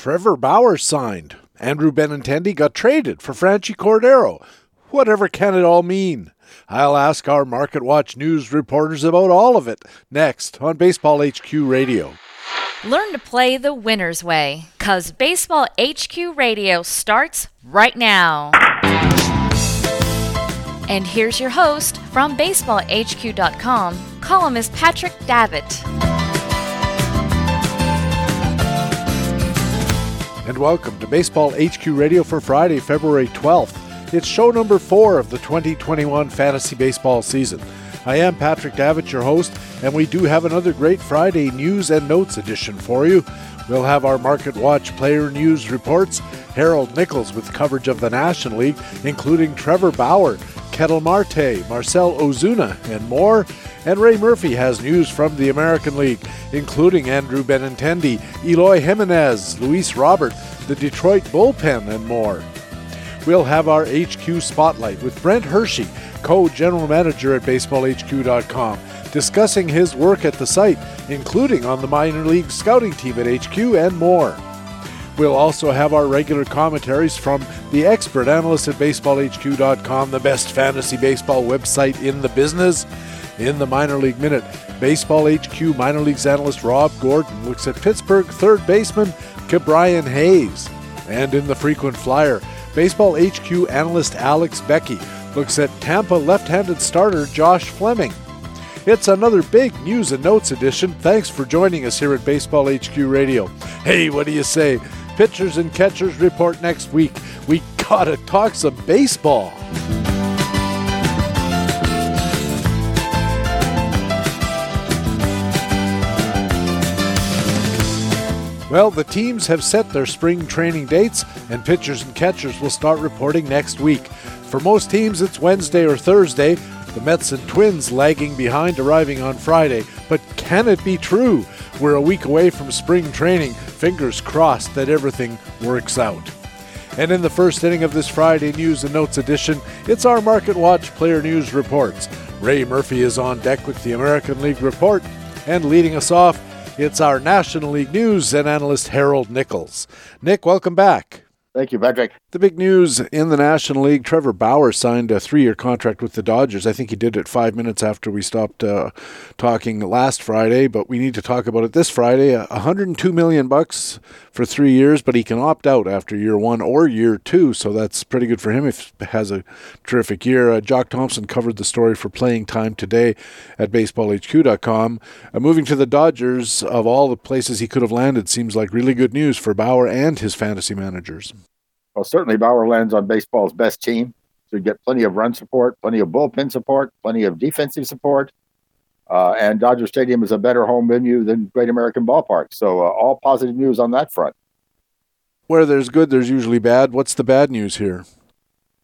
Trevor Bauer signed. Andrew Benintendi got traded for Franchy Cordero. Whatever can it all mean? I'll ask our Market Watch news reporters about all of it next on Baseball HQ Radio. Learn to play the winner's way, because Baseball HQ Radio starts right now. And here's your host from BaseballHQ.com, columnist Patrick Davitt. And welcome to Baseball HQ Radio for Friday, February 12th. It's show number four of the 2021 fantasy baseball season. I am Patrick Davitt, your host, and we do have another great Friday news and notes edition for you. We'll have our Market Watch player news reports, Harold Nichols with coverage of the National League, including Trevor Bauer, Ketel Marte, Marcell Ozuna, and more. And Ray Murphy has news from the American League, including Andrew Benintendi, Eloy Jimenez, Luis Robert, the Detroit bullpen, and more. We'll have our HQ Spotlight with Brent Hershey, co general manager at BaseballHQ.com, discussing his work at the site, including on the minor league scouting team at HQ and more. We'll also have our regular commentaries from the expert analyst at BaseballHQ.com, the best fantasy baseball website in the business. In the minor league minute, Baseball HQ minor leagues analyst Rob Gordon looks at Pittsburgh third baseman Ke'Bryan Hayes. And in the frequent flyer, Baseball HQ analyst Alex Beckey looks at Tampa left handed starter Josh Fleming. It's another big news and notes edition. Thanks for joining us here at Baseball HQ Radio. Hey, what do you say? Pitchers and catchers report next week. We gotta talk some baseball. Well, the teams have set their spring training dates, and pitchers and catchers will start reporting next week. For most teams, it's Wednesday or Thursday. The Mets and Twins lagging behind, arriving on Friday. But can it be true? We're a week away from spring training. Fingers crossed that everything works out. And in the first inning of this Friday News and Notes edition, it's our Market Watch Player News Reports. Ray Murphy is on deck with the American League Report, and leading us off, it's our National League News and analyst Harold Nichols. Nick, welcome back. Thank you, Patrick. The big news in the National League Trevor Bauer signed a three year contract with the Dodgers. I think he did it five minutes after we stopped uh, talking last Friday, but we need to talk about it this Friday. Uh, 102 million bucks for three years, but he can opt out after year one or year two, so that's pretty good for him if he has a terrific year. Uh, Jock Thompson covered the story for playing time today at baseballhq.com. Uh, moving to the Dodgers, of all the places he could have landed, seems like really good news for Bauer and his fantasy managers. Well, certainly Bauer lands on baseball's best team. So you get plenty of run support, plenty of bullpen support, plenty of defensive support. Uh, and Dodger Stadium is a better home venue than Great American Ballpark. So uh, all positive news on that front. Where there's good, there's usually bad. What's the bad news here?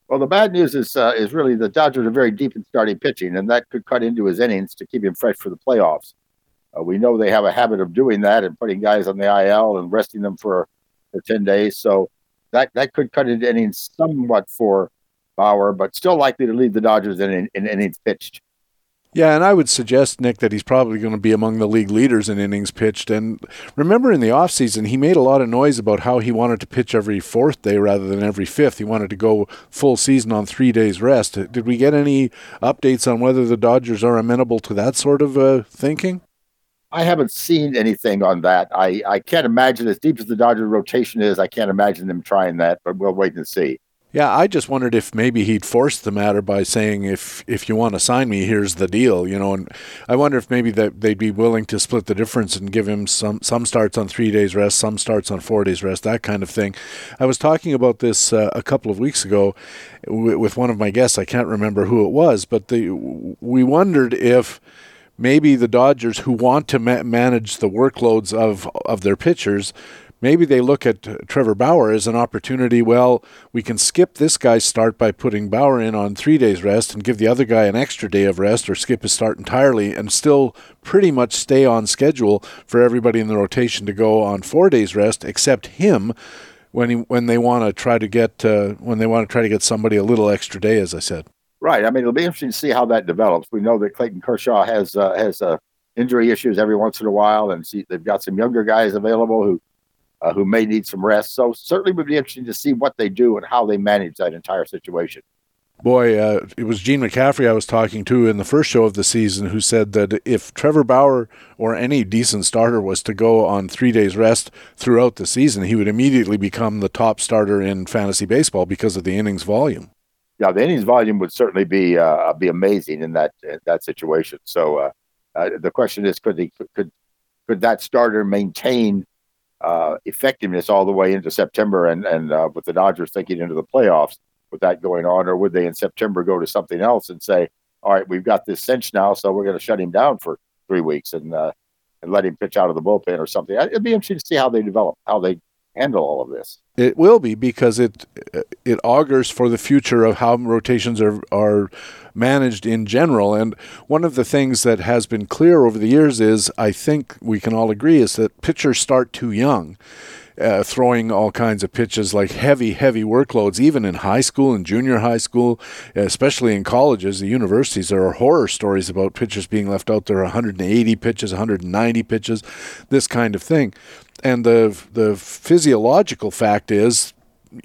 Well, the bad news is uh, is really the Dodgers are very deep in starting pitching, and that could cut into his innings to keep him fresh for the playoffs. Uh, we know they have a habit of doing that and putting guys on the IL and resting them for, for ten days. So that that could cut into innings somewhat for Bauer, but still likely to lead the Dodgers in, in, in innings pitched. Yeah, and I would suggest, Nick, that he's probably going to be among the league leaders in innings pitched. And remember in the offseason, he made a lot of noise about how he wanted to pitch every fourth day rather than every fifth. He wanted to go full season on three days rest. Did we get any updates on whether the Dodgers are amenable to that sort of uh, thinking? I haven't seen anything on that. I, I can't imagine, as deep as the Dodger rotation is, I can't imagine them trying that, but we'll wait and see. Yeah, I just wondered if maybe he'd force the matter by saying, "If if you want to sign me, here's the deal," you know. And I wonder if maybe that they'd be willing to split the difference and give him some some starts on three days rest, some starts on four days rest, that kind of thing. I was talking about this uh, a couple of weeks ago with one of my guests. I can't remember who it was, but the we wondered if maybe the Dodgers, who want to ma- manage the workloads of of their pitchers maybe they look at Trevor Bauer as an opportunity. Well, we can skip this guy's start by putting Bauer in on three days rest and give the other guy an extra day of rest, or skip his start entirely and still pretty much stay on schedule for everybody in the rotation to go on four days rest, except him. When, he, when they want to try to get uh, when they want to try to get somebody a little extra day, as I said. Right. I mean, it'll be interesting to see how that develops. We know that Clayton Kershaw has uh, has uh, injury issues every once in a while, and see, they've got some younger guys available who uh, who may need some rest. So certainly would be interesting to see what they do and how they manage that entire situation. Boy, uh, it was Gene McCaffrey I was talking to in the first show of the season who said that if Trevor Bauer or any decent starter was to go on three days rest throughout the season, he would immediately become the top starter in fantasy baseball because of the innings volume. Yeah, the innings volume would certainly be uh, be amazing in that in that situation. So uh, uh the question is, could he could could that starter maintain uh, effectiveness all the way into September and and uh, with the Dodgers thinking into the playoffs? with that going on, or would they in September go to something else and say, "All right, we've got this cinch now, so we're going to shut him down for three weeks and uh, and let him pitch out of the bullpen or something"? It'd be interesting to see how they develop, how they handle all of this. It will be because it it augurs for the future of how rotations are are managed in general. And one of the things that has been clear over the years is, I think we can all agree, is that pitchers start too young uh, throwing all kinds of pitches like heavy, heavy workloads, even in high school and junior high school, especially in colleges, the universities. There are horror stories about pitchers being left out there 180 pitches, 190 pitches, this kind of thing. And the the physiological fact is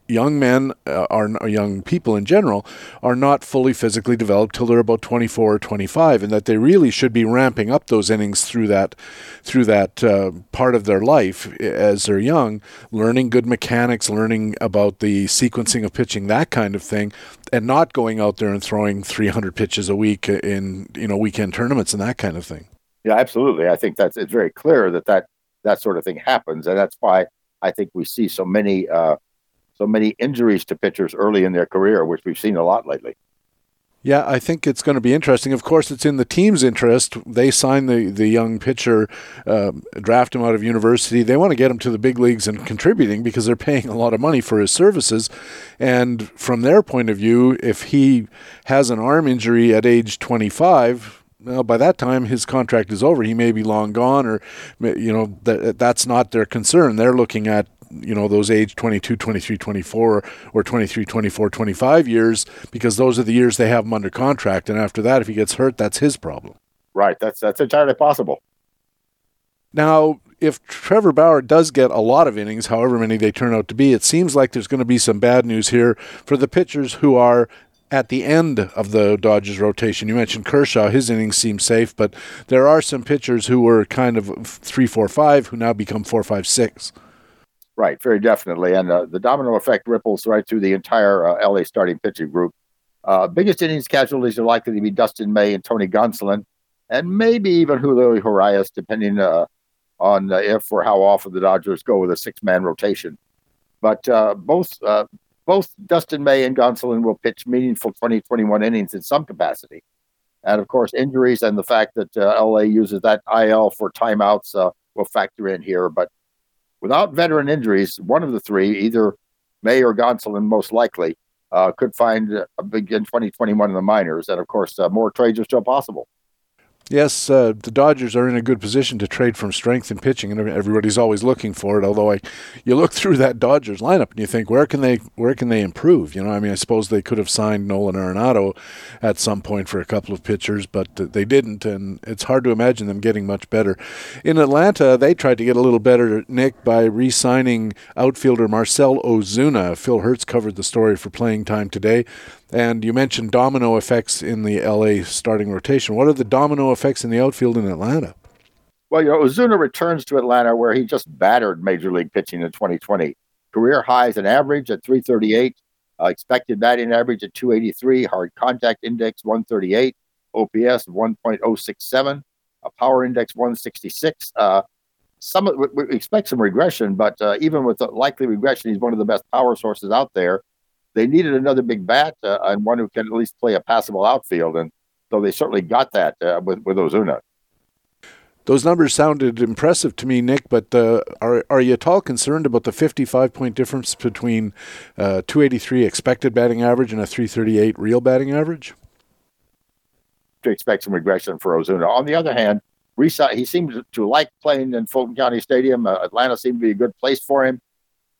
young men uh, are young people in general are not fully physically developed till they're about 24 or 25 and that they really should be ramping up those innings through that through that uh, part of their life as they're young learning good mechanics learning about the sequencing of pitching that kind of thing and not going out there and throwing 300 pitches a week in you know weekend tournaments and that kind of thing. Yeah absolutely. I think that's it's very clear that that that sort of thing happens and that's why i think we see so many uh, so many injuries to pitchers early in their career, which we've seen a lot lately. Yeah, I think it's going to be interesting. Of course, it's in the team's interest. They sign the, the young pitcher, uh, draft him out of university. They want to get him to the big leagues and contributing because they're paying a lot of money for his services. And from their point of view, if he has an arm injury at age 25, well, by that time his contract is over. He may be long gone, or you know that that's not their concern. They're looking at you know those age 22 23 24 or 23 24 25 years because those are the years they have him under contract and after that if he gets hurt that's his problem right that's that's entirely possible now if Trevor Bauer does get a lot of innings, however many they turn out to be, it seems like there's going to be some bad news here for the pitchers who are at the end of the Dodgers rotation. You mentioned Kershaw; his innings seem safe, but there are some pitchers who were kind of three, four, five who now become four, five, six. Right, very definitely. And uh, the domino effect ripples right through the entire uh, LA starting pitching group. Uh, biggest innings casualties are likely to be Dustin May and Tony Gonsolin, and maybe even Julio Urias, depending uh, on uh, if or how often the Dodgers go with a six-man rotation. But uh, both both Dustin May and Gonsolin will pitch meaningful 2021 innings in some capacity. And of course, injuries and the fact that LA uses that IL for timeouts will factor in here. But without veteran injuries, one of the three, either May or Gonsolin, most likely, uh, could find a big in 2021 in the minors. And of course, uh, more trades are still possible yes, uh, the Dodgers are in a good position to trade from strength in pitching, and everybody's always looking for it. Although I, you look through that Dodgers lineup and you think, where can they, where can they improve? You know, I mean, I suppose they could have signed Nolan Arenado at some point for a couple of pitchers, but they didn't, and it's hard to imagine them getting much better. In Atlanta, they tried to get a little better, Nick, by re-signing outfielder Marcell Ozuna. Phil Hertz covered the story for Playing Time today. And you mentioned domino effects in the LA starting rotation. What are the domino effects in the outfield in Atlanta? Well, you know, Ozuna returns to Atlanta where he just battered major league pitching in 2020. Career highs in average at 338, uh, expected batting average at 283, hard contact index 138, OPS 1.067, a power index 166. Uh, some we expect some regression, but uh, even with the likely regression, he's one of the best power sources out there they needed another big bat uh, and one who can at least play a passable outfield, and so they certainly got that uh, with with Ozuna. Those numbers sounded impressive to me, Nick. But uh, are are you at all concerned about the 55 point difference between uh, 283 expected batting average and a 338 real batting average? To expect some regression for Ozuna. On the other hand, he seems to like playing in Fulton County Stadium. Uh, Atlanta seemed to be a good place for him.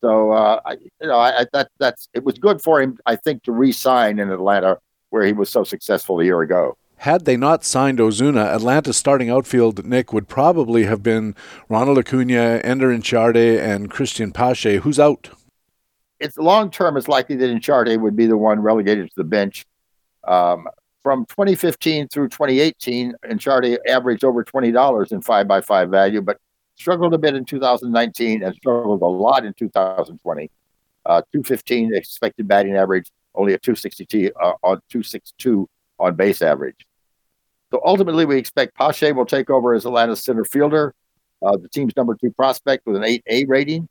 So uh, I, you know, I, that that's it was good for him, I think, to re-sign in Atlanta where he was so successful a year ago. had they not signed Ozuna, Atlanta's starting outfield, Nick, would probably have been Ronald Acuna, Ender Inciarte, and Cristian Pache. Who's out? It's long term. It's likely that Inciarte would be the one relegated to the bench. Um, from 2015 through 2018, Inciarte averaged over $20 in 5 by 5 value, but struggled a bit in 2019 and struggled a lot in 2020. Uh, 215 expected batting average, only a 262 uh, on 262 on base average. So ultimately, we expect Pache will take over as Atlanta's center fielder, uh, the team's number two prospect with an 8A rating.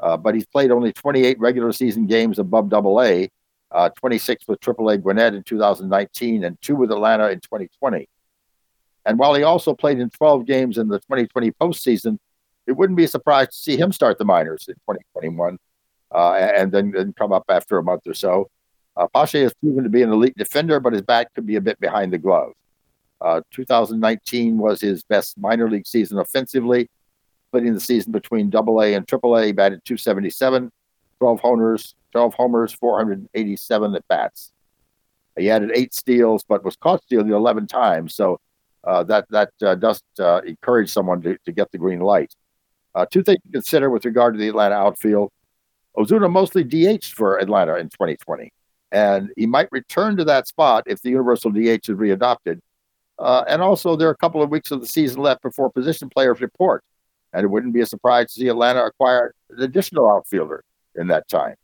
Uh, but he's played only 28 regular season games above Double A, uh, 26 with AAA Gwinnett in 2019, and two with Atlanta in 2020. And while he also played in 12 games in the 2020 postseason, it wouldn't be a surprise to see him start the minors in 2021 uh, and then, then come up after a month or so. Uh, Pache has proven to be an elite defender, but his bat could be a bit behind the glove. Uh, 2019 was his best minor league season offensively, splitting the season between Double A and Triple A. Batted 277, 12 homers, 12 homers, 487 at bats. He added eight steals, but was caught stealing 11 times. So uh, that that uh, does uh, encourage someone to, to get the green light. Uh, two things to consider with regard to the Atlanta outfield. Ozuna mostly DH for Atlanta in 2020 and he might return to that spot if the universal DH is readopted. Uh, and also, there are a couple of weeks of the season left before position players report, and it wouldn't be a surprise to see Atlanta acquire an additional outfielder in that time.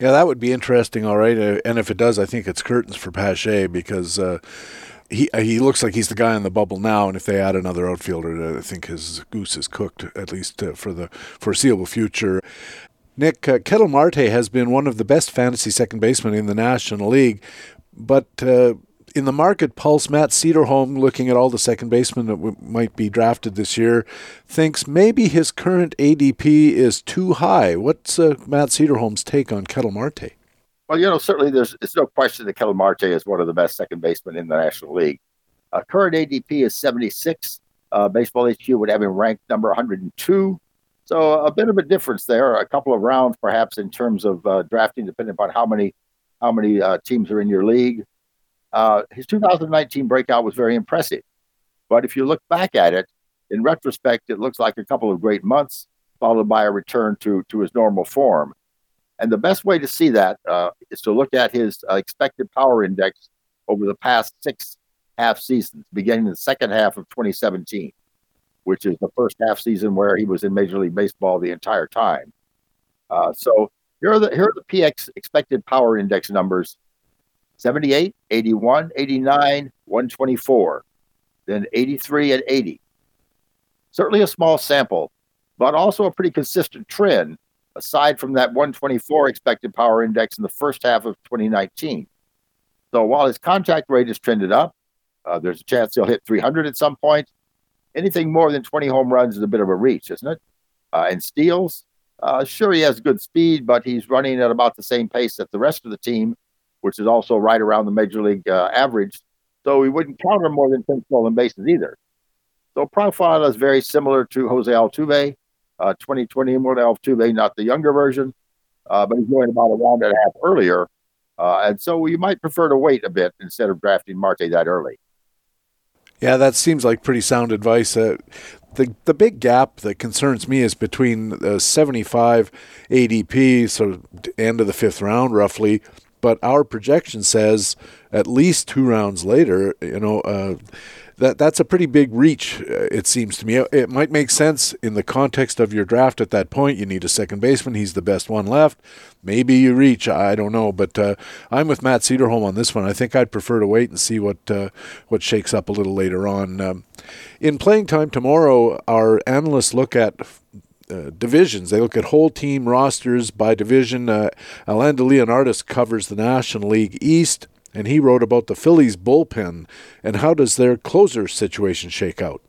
Yeah, that would be interesting. All right, uh, and if it does, I think it's curtains for Pache because he he looks like he's the guy in the bubble now. And if they add another outfielder, I think his goose is cooked at least uh, for the foreseeable future. Nick, uh, Ketel Marte has been one of the best fantasy second basemen in the National League, but uh, in the market pulse, Matt Cederholm, looking at all the second basemen that w- might be drafted this year, thinks maybe his current ADP is too high. What's uh, Matt Cederholm's take on Ketel Marte? Well, you know, certainly there's it's no question that Ketel Marte is one of the best second basemen in the National League. Uh, current ADP is 76. Uh, Baseball HQ would have him ranked number 102. So a bit of a difference there, a couple of rounds perhaps in terms of uh, drafting, depending upon how many how many uh, teams are in your league. Uh, his 2019 breakout was very impressive, but if you look back at it in retrospect, it looks like a couple of great months followed by a return to to his normal form. And the best way to see that uh, is to look at his uh, expected power index over the past six half seasons, beginning in the second half of 2017 which is the first half season where he was in Major League Baseball the entire time. Uh, so here are the here are the PX expected power index numbers 78, 81, 89, 124, then 83 and 80. Certainly a small sample, but also a pretty consistent trend aside from that 124 expected power index in the first half of 2019. So while his contact rate has trended up, uh, there's a chance he'll hit 300 at some point anything more than 20 home runs is a bit of a reach, isn't it? Uh, and steals, uh, sure, he has good speed, but he's running at about the same pace that the rest of the team, which is also right around the major league uh, average. So we wouldn't count him more than 10 stolen bases either. So profile is very similar to Jose Altuve, uh, 2021 Altuve, not the younger version, uh, but he's going about a round and a half earlier. Uh, and so you might prefer to wait a bit instead of drafting Marte that early. Yeah, that seems like pretty sound advice. Uh, the the big gap that concerns me is between the 75 ADP, so end of the fifth round, roughly. But our projection says at least two rounds later. You know, uh, that that's a pretty big reach. Uh, it seems to me. It might make sense in the context of your draft at that point. You need a second baseman. He's the best one left. Maybe you reach. I don't know, but uh, I'm with Matt Cederholm on this one. I think I'd prefer to wait and see what uh, what shakes up a little later on. Um, in playing time tomorrow, our analysts look at uh, divisions. They look at whole team rosters by division. Uh, Alain de Leonardis covers the National League East and he wrote about the Phillies bullpen and how does their closer situation shake out.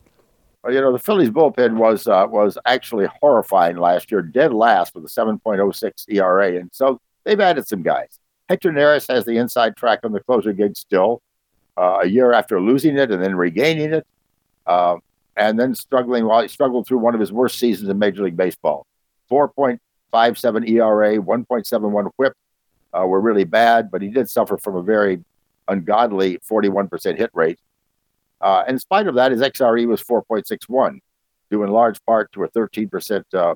Well, you know, the Phillies bullpen was uh, was actually horrifying last year, dead last with a 7.06 ERA, and so they've added some guys. Hector Neris has the inside track on the closer gig still, uh, a year after losing it and then regaining it, uh, and then struggling while he struggled through one of his worst seasons in Major League Baseball. 4.57 ERA, 1.71 WHIP, uh, were really bad, but he did suffer from a very ungodly 41% hit rate. Uh, in spite of that, his xERA was 4.61, due in large part to a 13% uh,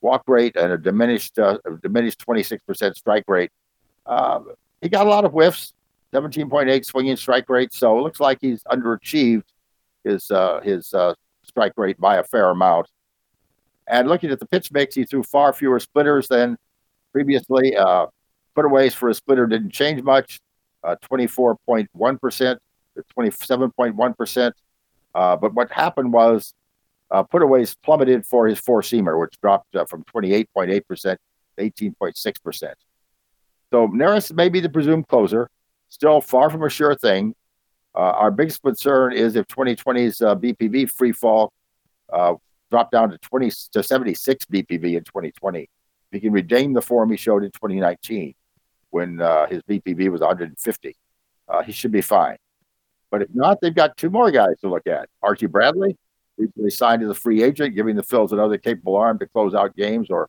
walk rate and a diminished uh, diminished 26% strike rate. Uh, he got a lot of whiffs, 17.8 swinging strike rate. So it looks like he's underachieved his uh, his uh, strike rate by a fair amount. And looking at the pitch mix, he threw far fewer splitters than previously. Putaways for a splitter didn't change much, 24.1% uh, to 27.1%. Uh, but what happened was uh, putaways plummeted for his four seamer, which dropped uh, from 28.8% to 18.6%. So Neris may be the presumed closer, still far from a sure thing. Uh, our biggest concern is if 2020's uh, BPV free fall uh, dropped down to 20 to 76 BPV in 2020. If he can redeem the form he showed in 2019 when uh, his BPV was 150, uh, he should be fine. But if not, they've got two more guys to look at. Archie Bradley, recently signed as a free agent, giving the Phils another capable arm to close out games or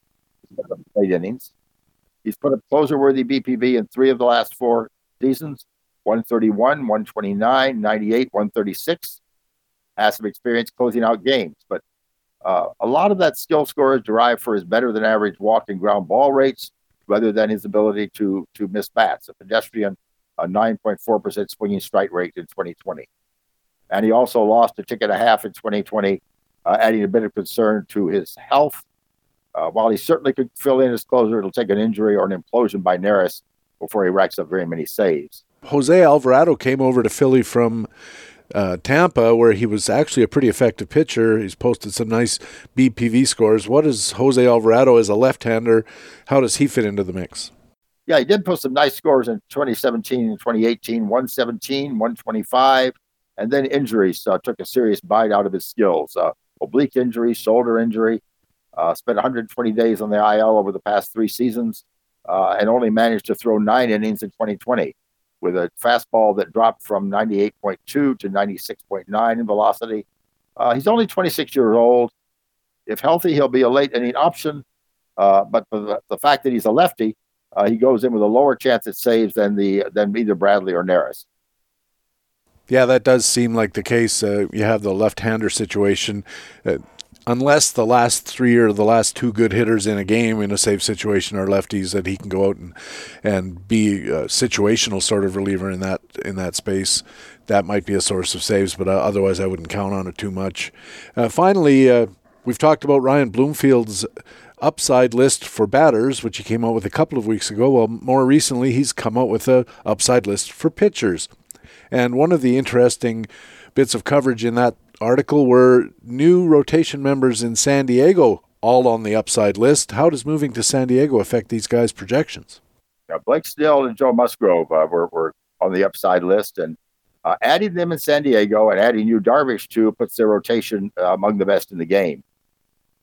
late innings. He's put up closer worthy BPV in three of the last four seasons 131, 129, 98, 136. Has some experience closing out games, but uh, a lot of that skill score is derived for his better than average walk and ground ball rates rather than his ability to to miss bats. A pedestrian, a 9.4% swinging strike rate in 2020. And he also lost a tick and a half in 2020, uh, adding a bit of concern to his health. Uh, while he certainly could fill in as closer, it'll take an injury or an implosion by Neris before he racks up very many saves. Jose Alvarado came over to Philly from uh, Tampa, where he was actually a pretty effective pitcher. He's posted some nice BPV scores. What is Jose Alvarado as a left-hander? How does he fit into the mix? Yeah, he did post some nice scores in 2017 and 2018, 117, 125, and then injuries uh, took a serious bite out of his skills. Uh, oblique injury, shoulder injury. Uh, spent 120 days on the IL over the past three seasons, uh, and only managed to throw nine innings in 2020 with a fastball that dropped from 98.2 to 96.9 in velocity. Uh, he's only 26 years old. If healthy, he'll be a late inning option. Uh, but the, the, fact that he's a lefty, uh, he goes in with a lower chance at saves than the than either Bradley or Neris. Yeah, that does seem like the case. Uh, you have the left-hander situation. Unless the last three or the last two good hitters in a game in a safe situation are lefties that he can go out and and be a situational sort of reliever in that in that space. That might be a source of saves but uh, otherwise I wouldn't count on it too much. Uh, finally uh, we've talked about Ryan Bloomfield's upside list for batters which he came out with a couple of weeks ago. Well more recently he's come out with a upside list for pitchers. And one of the interesting bits of coverage in that article were new rotation members in San Diego all on the upside list. How does moving to San Diego affect these guys' projections? Now, Blake Snell and Joe Musgrove uh, were, were on the upside list, and uh, adding them in San Diego and adding Yu Darvish too puts their rotation uh, among the best in the game.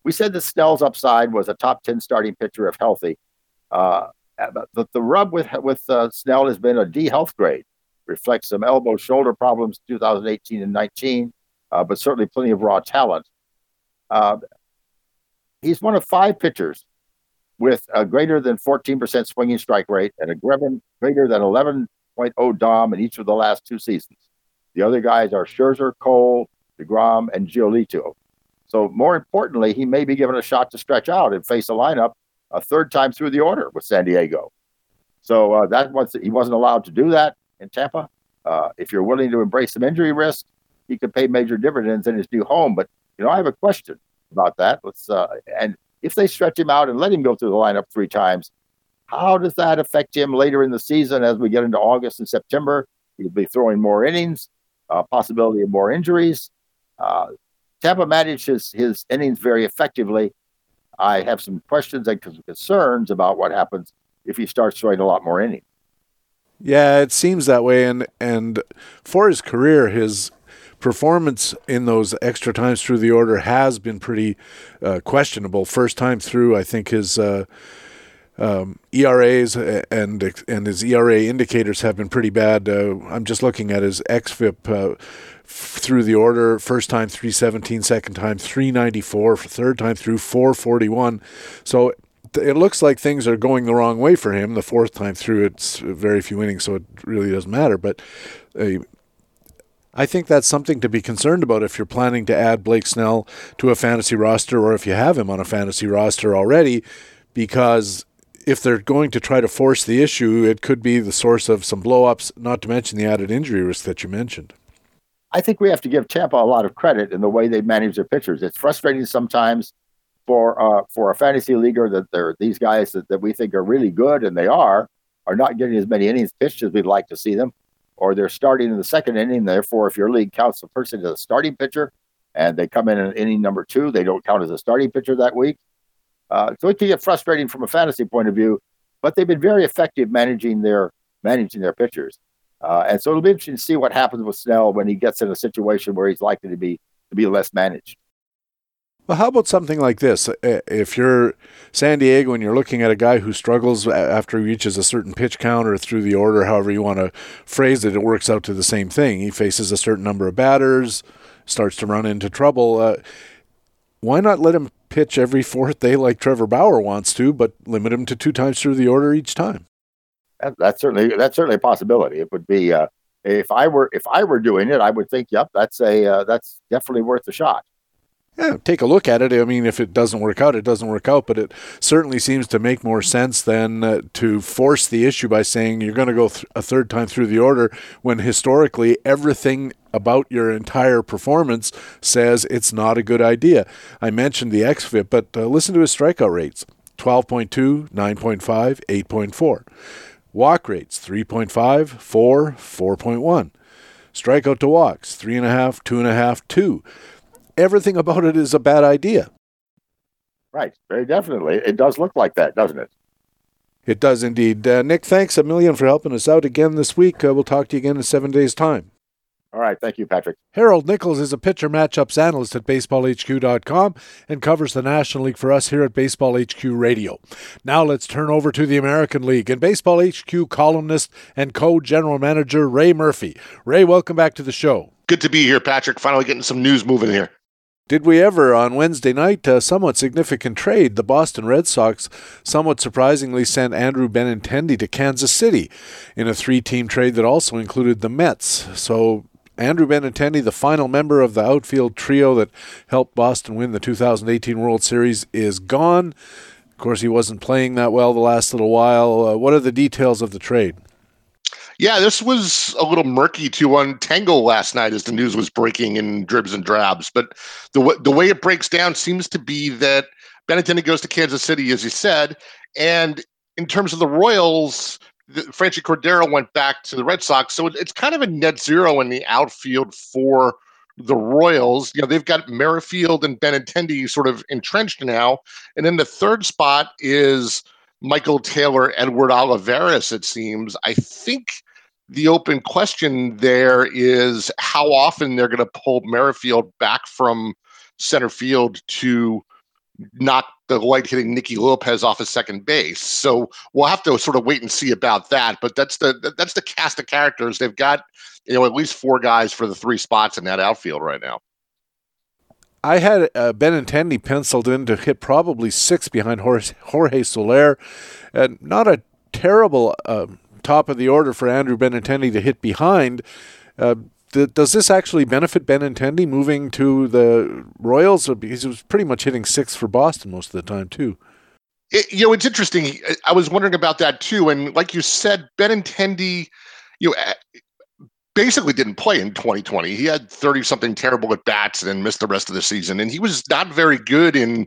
We said that Snell's upside was a top 10 starting pitcher if healthy. Uh, the, the rub with, with uh, Snell has been a D health grade, reflects some elbow shoulder problems 2018 and 19 uh, but certainly plenty of raw talent. Uh, he's one of five pitchers with a greater than 14% swinging strike rate and a greater than 11.0 DOM in each of the last two seasons. The other guys are Scherzer, Cole, DeGrom, and Giolito. So, more importantly, he may be given a shot to stretch out and face a lineup a third time through the order with San Diego. So uh, that was he wasn't allowed to do that in Tampa. Uh, if you're willing to embrace some injury risk, he could pay major dividends in his new home. But you know, I have a question about that. Let's uh, and if they stretch him out and let him go through the lineup three times, how does that affect him later in the season as we get into August and September? He'll be throwing more innings, uh, possibility of more injuries. Uh, Tampa managed his, his innings very effectively. I have some questions and concerns about what happens if he starts throwing a lot more innings. Yeah, it seems that way, and and for his career, his performance in those extra times through the order has been pretty uh, questionable. First time through, I think his uh, um, ERAs and and his ERA indicators have been pretty bad. Uh, I'm just looking at his xFIP uh, through the order. First time 317, second time 394, third time through 441. So it looks like things are going the wrong way for him. The fourth time through, it's very few innings, so it really doesn't matter. But uh, I think that's something to be concerned about if you're planning to add Blake Snell to a fantasy roster or if you have him on a fantasy roster already, because if they're going to try to force the issue, it could be the source of some blowups, not to mention the added injury risk that you mentioned. I think we have to give Tampa a lot of credit in the way they manage their pitchers. It's frustrating sometimes for uh, for a fantasy leaguer that they're these guys that, that we think are really good and they are are not getting as many innings pitched as we'd like to see them, or they're starting in the second inning. Therefore, if your league counts the person as a starting pitcher and they come in in inning number two, they don't count as a starting pitcher that week. Uh, so it can get frustrating from a fantasy point of view, but they've been very effective managing their managing their pitchers. Uh, and so it'll be interesting to see what happens with Snell when he gets in a situation where he's likely to be to be less managed. Well, how about something like this? If you're San Diego and you're looking at a guy who struggles after he reaches a certain pitch count or through the order, however you want to phrase it, it works out to the same thing. He faces a certain number of batters, starts to run into trouble. Uh, why not let him pitch every fourth day like Trevor Bauer wants to, but limit him to two times through the order each time? That's certainly that's certainly a possibility. It would be uh, if I were if I were doing it, I would think, yep, that's a uh, that's definitely worth a shot take a look at it. I mean, if it doesn't work out, it doesn't work out, but it certainly seems to make more sense than uh, to force the issue by saying you're going to go th- a third time through the order when historically everything about your entire performance says it's not a good idea. I mentioned the XFIP, but uh, listen to his strikeout rates 12.2, 9.5, 8.4. Walk rates 3.5, 4, 4.1. Strikeout to walks 3.5, 2.5, 2 everything about it is a bad idea. Right, very definitely. It does look like that, doesn't it? It does indeed. Uh, Nick, thanks a million for helping us out again this week. Uh, we'll talk to you again in seven days' time. All right. Thank you, Patrick. Harold Nichols is a pitcher matchups analyst at baseballhq.com and covers the National League for us here at Baseball HQ Radio. Now let's turn over to the American League and Baseball HQ columnist and co general manager Ray Murphy. Ray, welcome back to the show. Good to be here, Patrick. Finally getting some news moving here. Did we ever on Wednesday night? A somewhat significant trade. The Boston Red Sox somewhat surprisingly sent Andrew Benintendi to Kansas City in a three team trade that also included the Mets. So Andrew Benintendi, the final member of the outfield trio that helped Boston win the 2018 World Series, is gone. Of course, he wasn't playing that well the last little while. Uh, what are the details of the trade? Yeah, this was a little murky to untangle last night as the news was breaking in dribs and drabs. But the w- the way it breaks down seems to be that Benintendi goes to Kansas City, as you said, and in terms of the Royals, the, Franchy Cordero went back to the Red Sox, so it's kind of a net zero in the outfield for the Royals. You know, they've got Merrifield and Benintendi sort of entrenched now, and then the third spot is. Michael Taylor, Edward Olivares, it seems. I think the open question there is how often they're going to pull Merrifield back from center field to knock the light hitting Nicky Lopez off of second base. So we'll have to sort of wait and see about that. But that's the that's the cast of characters. They've got you know at least four guys for the three spots in that outfield right now. I had uh, Benintendi penciled in to hit probably six behind Jorge, Jorge Soler, and not a terrible. Uh, top of the order for Andrew Benintendi to hit behind. Uh, th- does this actually benefit Benintendi moving to the Royals? Because he was pretty much hitting six for Boston most of the time, too. It, you know, it's interesting. I was wondering about that, too. And like you said, Benintendi, you know, basically didn't play in 2020. He had 30 something terrible at bats and missed the rest of the season. And he was not very good in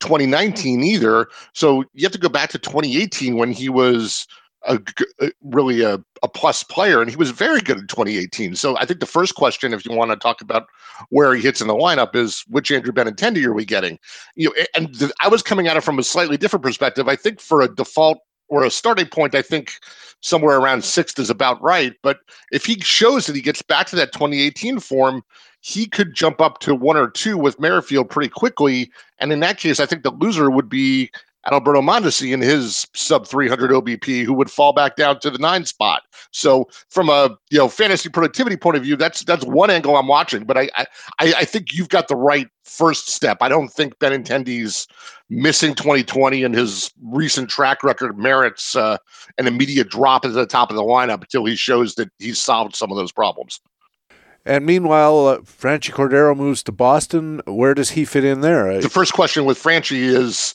2019 either. So you have to go back to 2018 when he was – a, a uh, really a, a plus player, and he was very good in 2018. So I think the first question, if you want to talk about where he hits in the lineup, is which Andrew Benintendi are we getting? You know, and the, I was coming at it from a slightly different perspective. I think for a default or a starting point, I think somewhere around sixth is about right. But if he shows that he gets back to that 2018 form, he could jump up to one or two with Merrifield pretty quickly. And in that case, I think the loser would be Alberto Mondesi in his sub 300 OBP, who would fall back down to the nine spot. So from a you know fantasy productivity point of view, that's that's one angle I'm watching. But I I, I think you've got the right first step. I don't think Benintendi's missing 2020 and his recent track record merits uh, an immediate drop at the top of the lineup until he shows that he's solved some of those problems. And meanwhile, uh, Franchy Cordero moves to Boston. Where does he fit in there? The first question with Franchy is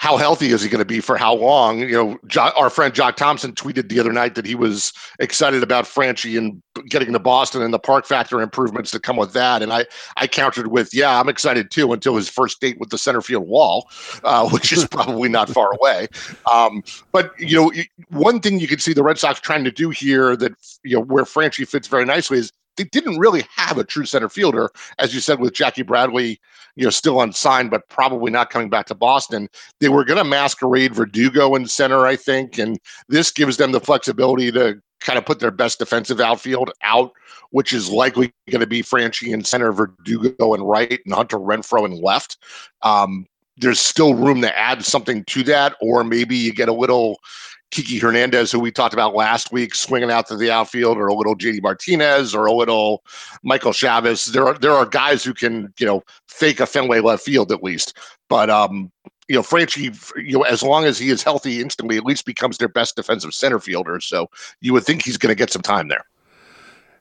how healthy is he going to be for how long? You know, jo- our friend Jock Thompson tweeted the other night that he was excited about Franchy and getting to Boston and the park factor improvements that come with that. And I, I countered with, yeah, I'm excited too until his first date with the center field wall, uh, which is probably not far away. Um, but, you know, one thing you can see the Red Sox trying to do here that, you know, where Franchy fits very nicely is they didn't really have a true center fielder, as you said, with Jackie Bradley, you know, still unsigned, but probably not coming back to Boston. They were going to masquerade Verdugo in center, I think, and this gives them the flexibility to kind of put their best defensive outfield out, which is likely going to be Franchy in center, Verdugo and right, and Hunter Renfroe in left. Um, there's still room to add something to that, or maybe you get a little Kiki Hernandez, who we talked about last week, swinging out to the outfield, or a little JD Martinez, or a little Michael Chavis. There are there are guys who can you know fake a Fenway left field at least, but um, you know Franchy, you know as long as he is healthy, instantly at least becomes their best defensive center fielder. So you would think he's going to get some time there.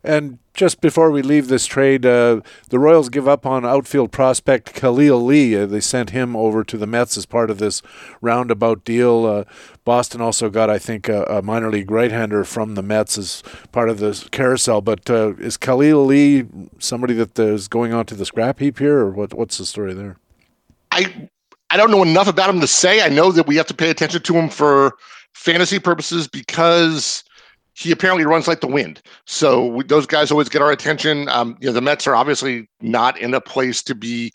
And just before we leave this trade, uh, the Royals give up on outfield prospect Khalil Lee. Uh, they sent him over to the Mets as part of this roundabout deal. Uh, Boston also got, I think, a, a, minor league right-hander from the Mets as part of the carousel. But uh, is Khalil Lee somebody that is going on to the scrap heap here, or what, what's the story there? I I don't know enough about him to say. I know that we have to pay attention to him for fantasy purposes because he apparently runs like the wind. So we, those guys always get our attention. Um, you know, the Mets are obviously not in a place to be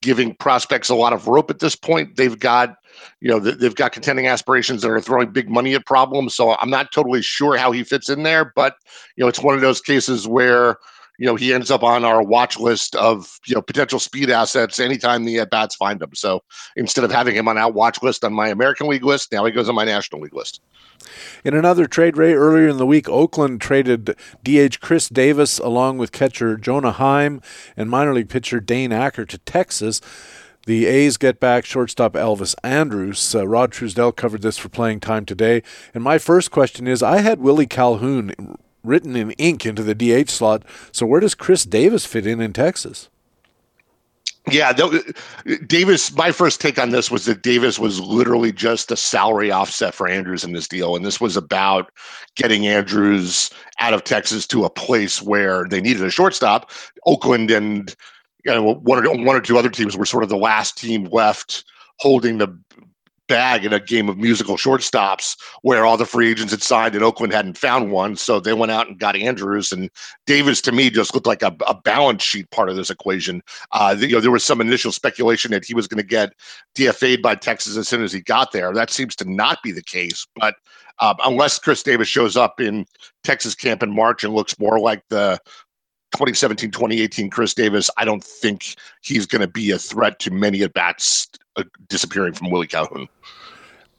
giving prospects a lot of rope at this point. They've got, you know, they've got contending aspirations that are throwing big money at problems. So I'm not totally sure how he fits in there, but you know, it's one of those cases where you know he ends up on our watch list of you know potential speed assets anytime the at bats find him. So instead of having him on our watch list on my American League list, now he goes on my National League list. In another trade, Ray, earlier in the week, Oakland traded DH Khris Davis along with catcher Jonah Heim and minor league pitcher Dane Acker to Texas. The A's get back shortstop Elvis Andrus. Uh, Rod Truesdell covered this for playing time today. And my first question is I had Willie Calhoun written in ink into the DH slot. So where does Khris Davis fit in in Texas? Yeah, Davis. My first take on this was that Davis was literally just a salary offset for Andrus in this deal, and this was about getting Andrus out of Texas to a place where they needed a shortstop. Oakland and you know, one or one or two other teams were sort of the last team left holding the bag in a game of musical shortstops where all the free agents had signed and Oakland hadn't found one. So they went out and got Andrus and Davis to me just looked like a, a balance sheet part of this equation. Uh, you know, there was some initial speculation that he was going to get DFA'd by Texas as soon as he got there. That seems to not be the case, but uh, unless Khris Davis shows up in Texas camp in March and looks more like the 2017 2018 Khris Davis, I don't think he's going to be a threat to many at bats disappearing from Willie Calhoun.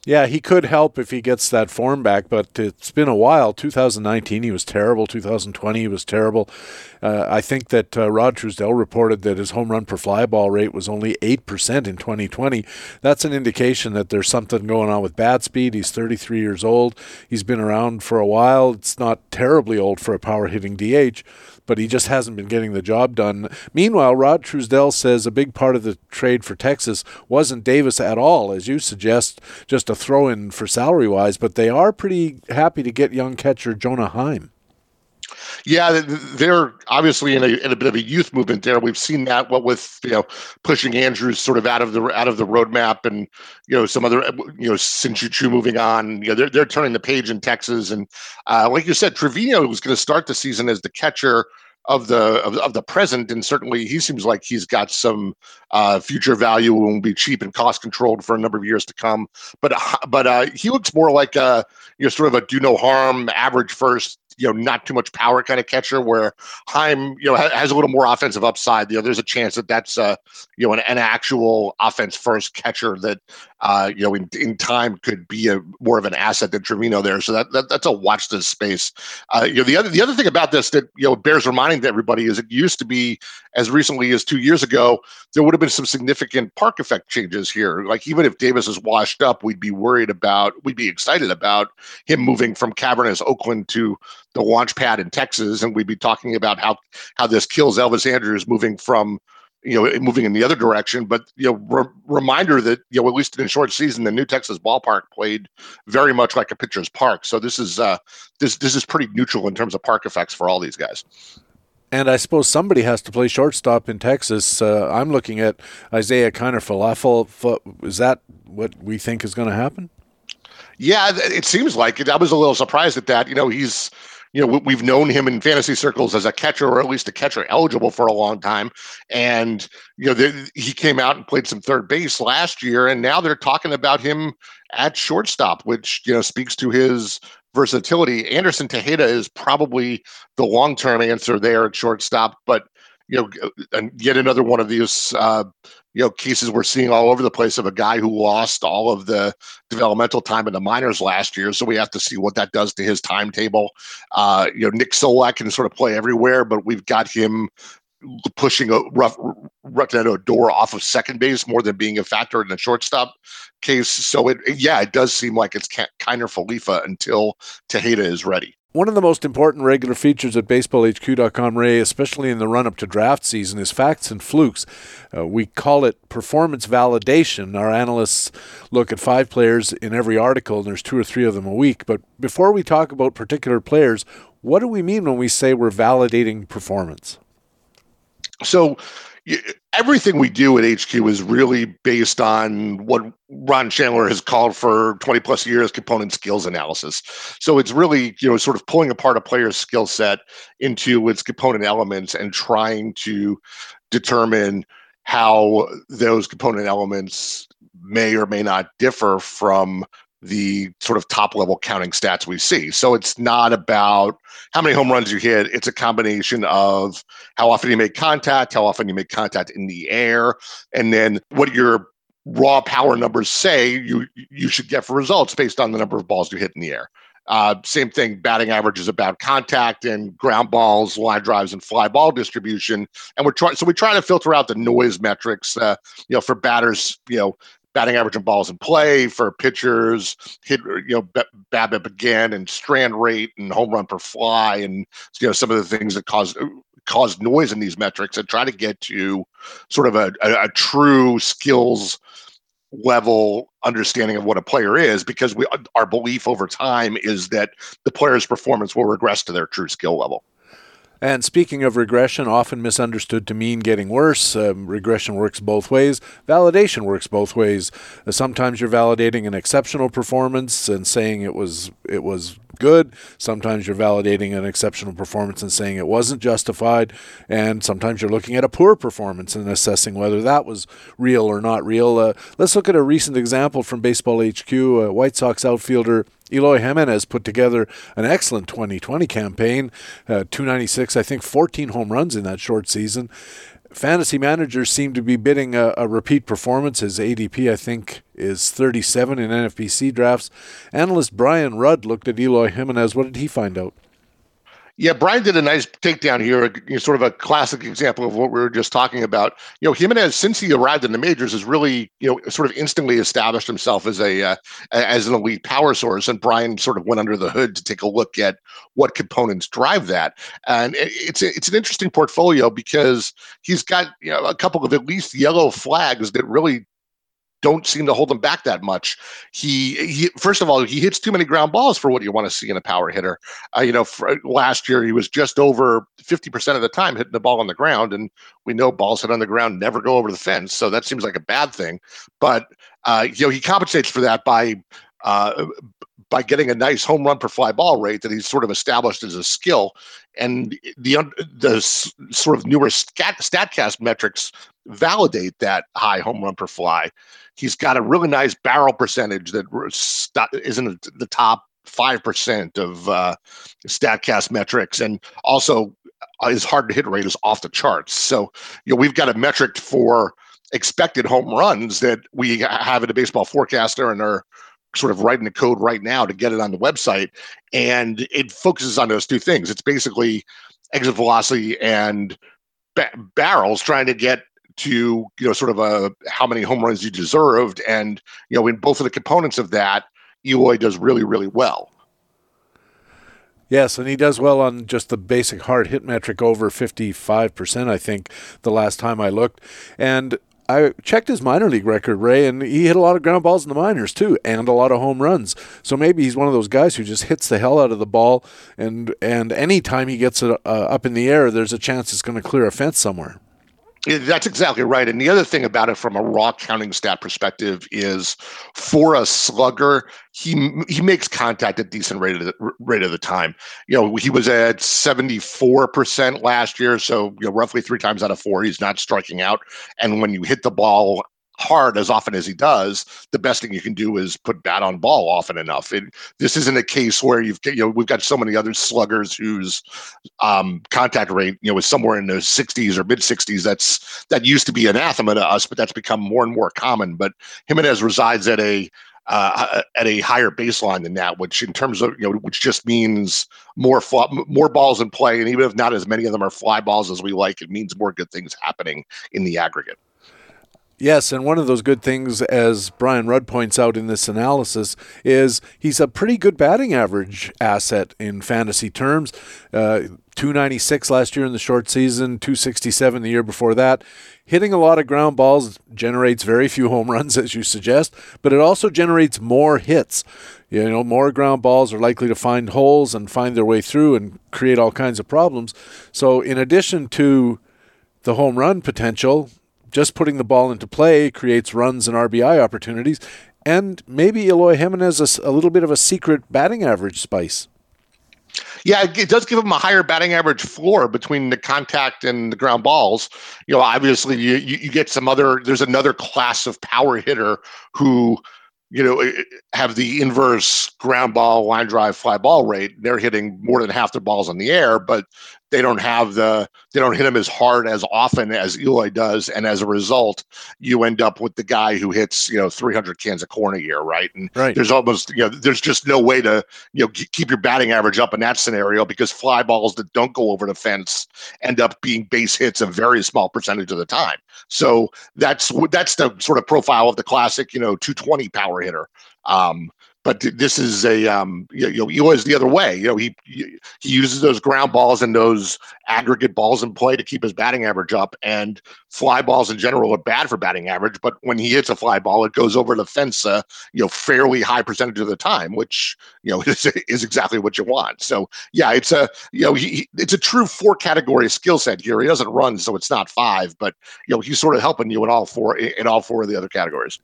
Yeah, he could help if he gets that form back, but it's been a while. 2019, he was terrible. 2020, he was terrible. Uh, I think that uh, Rod Truesdell reported that his home run per fly ball rate was only 8% in 2020. That's an indication that there's something going on with bat speed. He's 33 years old. He's been around for a while. It's not terribly old for a power hitting DH but he just hasn't been getting the job done. Meanwhile, Rod Truesdell says a big part of the trade for Texas wasn't Davis at all, as you suggest, just a throw in for salary wise, but they are pretty happy to get young catcher Jonah Heim. Yeah, they're obviously in a, in a bit of a youth movement there. We've seen that what with you know pushing Andrus sort of out of the out of the roadmap, and you know some other you know Shin-Soo Choo moving on. You know they're they're turning the page in Texas, and uh, like you said, Trevino was going to start the season as the catcher of the of, of, the present, and certainly he seems like he's got some uh, future value and will be cheap and cost controlled for a number of years to come. But uh, but uh, he looks more like a you know sort of a do no harm, average first, you know, not too much power kind of catcher. Where Heim you know has a little more offensive upside. You know, there's a chance that that's uh, you know an, an actual offense first catcher that uh, you know, in, in time could be a more of an asset than Trevino there. So that, that that's a watch this space. Uh, you know, the other the other thing about this that you know bears reminding to everybody is it used to be as recently as two years ago there would have been some significant park effect changes here. Like even if Davis is washed up, we'd be worried about, we'd be excited about him moving from Cavernous, Oakland to the launch pad in Texas, and we'd be talking about how how this kills Elvis Andrus moving from you know, moving in the other direction. But you know, re- reminder that you know, at least in a short season, the new Texas ballpark played very much like a pitcher's park. So this is uh, this this is pretty neutral in terms of park effects for all these guys. And I suppose somebody has to play shortstop in Texas. Uh, I'm looking at Isiah Kiner Falefa. Is that what we think is going to happen? Yeah, it seems like it. I was a little surprised at that. You know, he's you know, we've known him in fantasy circles as a catcher, or at least a catcher eligible for a long time. And you know, the, he came out and played some third base last year, and now they're talking about him at shortstop, which you know speaks to his versatility. Anderson Tejeda is probably the long term answer there at shortstop, but you know, and yet another one of these, uh, you know, cases we're seeing all over the place of a guy who lost all of the developmental time in the minors last year. So we have to see what that does to his timetable. Uh, you know, Nick Solak can sort of play everywhere, but we've got him pushing a rough, a door off of second base more than being a factor in the shortstop case. So it, yeah, it does seem like it's kind of Falefa until Tejeda is ready. One of the most important regular features at baseballhq.com, Ray, especially in the run up to draft season, is facts and flukes. Uh, we call it performance validation. Our analysts look at five players in every article, and there's two or three of them a week. But before we talk about particular players, what do we mean when we say we're validating performance? So, everything we do at HQ is really based on what Ron Shandler has called for 20 plus years component skills analysis. So it's really, you know, sort of pulling apart a player's skill set into its component elements and trying to determine how those component elements may or may not differ from the sort of top level counting stats we see. So it's not about how many home runs you hit. It's a combination of how often you make contact, how often you make contact in the air, and then what your raw power numbers say you you should get for results based on the number of balls you hit in the air. Uh, same thing, batting average is about contact and ground balls, line drives, and fly ball distribution. And we're trying, so we try to filter out the noise metrics. Uh, you know, for batters, you know, batting average and balls in play for pitchers, hit you know BABIP again and strand rate and home run per fly and you know some of the things that cause cause noise in these metrics and try to get to sort of a, a, a true skills level understanding of what a player is because we our belief over time is that the player's performance will regress to their true skill level. And speaking of regression, often misunderstood to mean getting worse, um, regression works both ways. Validation works both ways. Uh, sometimes you're validating an exceptional performance and saying it was it was good. Sometimes you're validating an exceptional performance and saying it wasn't justified. And sometimes you're looking at a poor performance and assessing whether that was real or not real. Uh, let's look at a recent example from Baseball HQ. Uh, White Sox outfielder Eloy Jimenez put together an excellent 2020 campaign, uh, 296, I think 14 home runs in that short season fantasy managers seem to be bidding a, a, repeat performance. His ADP, I think, is 37 in NFBC drafts. Analyst Brian Rudd looked at Eloy Jimenez. What did he find out? Yeah, Brian did a nice takedown here, sort of a classic example of what we were just talking about. You know, Jimenez, since he arrived in the majors, has really, you know, sort of instantly established himself as a uh, as an elite power source. And Brian sort of went under the hood to take a look at what components drive that. And it's it's an interesting portfolio because he's got you know a couple of at least yellow flags that really don't seem to hold him back that much. He, he first of all, he hits too many ground balls for what you want to see in a power hitter. Uh, you know, for, last year he was just over 50% of the time hitting the ball on the ground, and we know balls hit on the ground never go over the fence, so that seems like a bad thing. But uh, you know, he compensates for that by uh, by getting a nice home run per fly ball rate that he's sort of established as a skill. And the the sort of newer stat, Statcast metrics validate that high home run per fly. He's got a really nice barrel percentage that isn't the top five percent of uh, Statcast metrics, and also uh, his hard to hit rate is off the charts. So you know we've got a metric for expected home runs that we have in a baseball forecaster and are sort of writing the code right now to get it on the website. And it focuses on those two things. It's basically exit velocity and ba- barrels trying to get to you know sort of a how many home runs you deserved and you know in both of the components of that eloy does really really well Yes, and he does well on just the basic hard hit metric over 55%, I think, the last time I looked. And I checked his minor league record, Ray, and he hit a lot of ground balls in the minors too, and a lot of home runs. So maybe he's one of those guys who just hits the hell out of the ball, and and anytime he gets it uh, up in the air, there's a chance it's going to clear a fence somewhere. That's exactly right. And the other thing about it from a raw counting stat perspective is for a slugger, he he makes contact at decent rate of the rate of the time. You know, he was at 74% last year, so you know, roughly three times out of four, he's not striking out. And when you hit the ball hard as often as he does, the best thing you can do is put bat on ball often enough. It, this isn't a case where you've you know we've got so many other sluggers whose um, contact rate you know is somewhere in the 60s or mid 60s. That's that used to be anathema to us, but that's become more and more common. But Jimenez resides at a uh, at a higher baseline than that, which in terms of you know, which just means more fly, more balls in play, and even if not as many of them are fly balls as we like, it means more good things happening in the aggregate. Yes, and one of those good things, as Brian Rudd points out in this analysis, is he's a pretty good batting average asset in fantasy terms. Uh, 296 last year in the short season, 267 the year before that. Hitting a lot of ground balls generates very few home runs, as you suggest, but it also generates more hits. You know, more ground balls are likely to find holes and find their way through and create all kinds of problems. So, in addition to the home run potential, just putting the ball into play creates runs and RBI opportunities, and maybe Eloy Jimenez is a little bit of a secret batting average spice. Yeah, it does give him a higher batting average floor between the contact and the ground balls. You know, obviously you, you get some other. There's another class of power hitter who you know, eh, have the inverse ground ball, line drive, fly ball rate. They're hitting more than half their balls in the air, but they don't have the they don't hit them as hard as often as Eloy does, and as a result, you end up with the guy who hits you know 300 cans of corn a year, right? And right. there's almost you know there's just no way to you know keep your batting average up in that scenario because fly balls that don't go over the fence end up being base hits a very small percentage of the time. So that's that's the sort of profile of the classic you know 220 power hitter. Um, but this is a um, you know he was the other way. You know he he uses those ground balls and those aggregate balls in play to keep his batting average up. And fly balls in general are bad for batting average, but when he hits a fly ball, it goes over the fence, uh, you know, fairly high percentage of the time, which you know is, is exactly what you want. So yeah, it's a you know he, it's a true four category skill set here. He doesn't run, so it's not five, but you know he's sort of helping you in all four in all four of the other categories.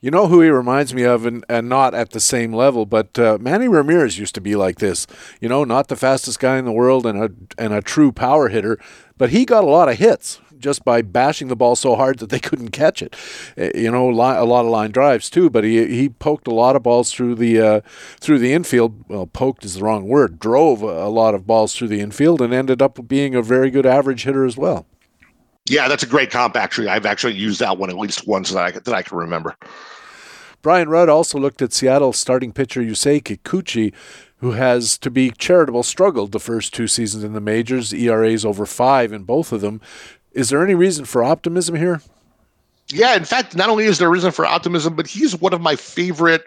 You know who he reminds me of, and, and not at the same level, but uh, Manny Ramirez used to be like this. You know, not the fastest guy in the world and a and a true power hitter, but he got a lot of hits just by bashing the ball so hard that they couldn't catch it. Uh, you know, a lot of line drives too, but he he poked a lot of balls through the uh, through the infield. Well, poked is the wrong word. Drove a lot of balls through the infield and ended up being a very good average hitter as well. Yeah, that's a great comp. Actually, I've actually used that one at least once that I that I can remember. Brian Rudd also looked at Seattle starting pitcher Yusei Kikuchi, who has, to be charitable, struggled the first two seasons in the majors. ERAs over five in both of them. Is there any reason for optimism here? Yeah, in fact, not only is there a reason for optimism, but he's one of my favorite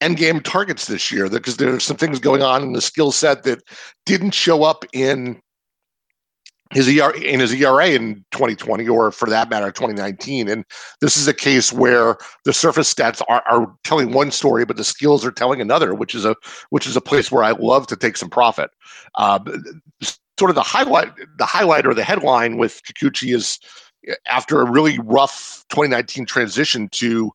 end game targets this year because there's some things going on in the skill set that didn't show up in his ERA in his ERA in 2020, or for that matter, 2019. And this is a case where the surface stats are, are telling one story, but the skills are telling another, which is a which is a place where I love to take some profit. Uh, sort of the highlight, the highlight or the headline with Kikuchi is after a really rough 2019 transition to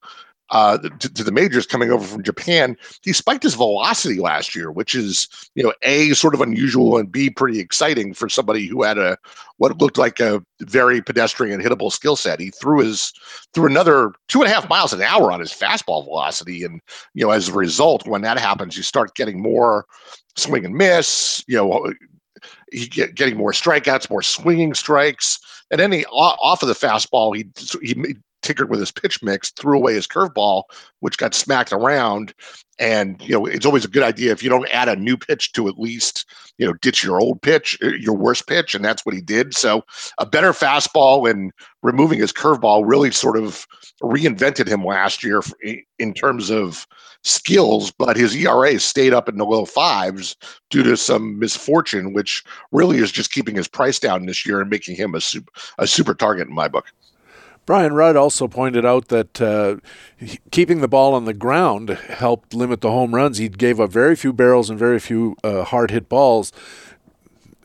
uh, to, to, the majors coming over from Japan, he spiked his velocity last year, which is you know a sort of unusual and b pretty exciting for somebody who had a what looked like a very pedestrian hittable skill set. He threw his threw another two and a half miles an hour on his fastball velocity, and you know as a result, when that happens, you start getting more swing and miss. You know, he get, getting more strikeouts, more swinging strikes And then he off of the fastball, he he tinkered with his pitch mix, threw away his curveball, which got smacked around. And you know, it's always a good idea if you don't add a new pitch to at least you know ditch your old pitch, uh, your worst pitch, and that's what he did. So a better fastball and removing his curveball really sort of reinvented him last year in terms of skills. But his ERA stayed up in the low fives due to some misfortune, which really is just keeping his price down this year and making him a super, a super target in my book. Brian Rudd also pointed out that uh, keeping the ball on the ground helped limit the home runs. He gave up very few barrels and very few uh, hard hit balls.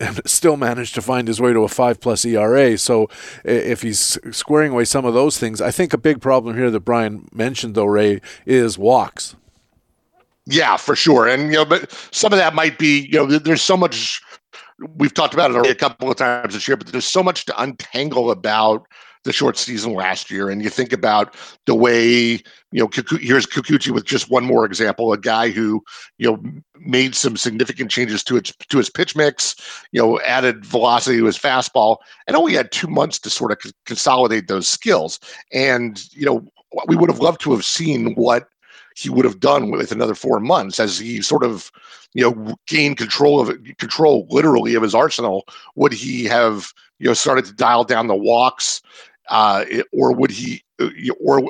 And still managed to find his way to a five plus ERA. So, if he's squaring away some of those things, I think a big problem here that Brian mentioned, though, Ray, is walks. Yeah, for sure. And, you know, but some of that might be, you know, there's so much, we've talked about it already a couple of times this year, but there's so much to untangle about the short season last year. And you think about the way, you know, here's Kikuchi with just one more example, a guy who, you know, made some significant changes to its to his pitch mix, you know, added velocity to his fastball, and only had two months to sort of consolidate those skills. And, you know, we would have loved to have seen what he would have done with another four months as he sort of you know gained control of control literally of his arsenal would he have you know started to dial down the walks uh, or would he, uh, or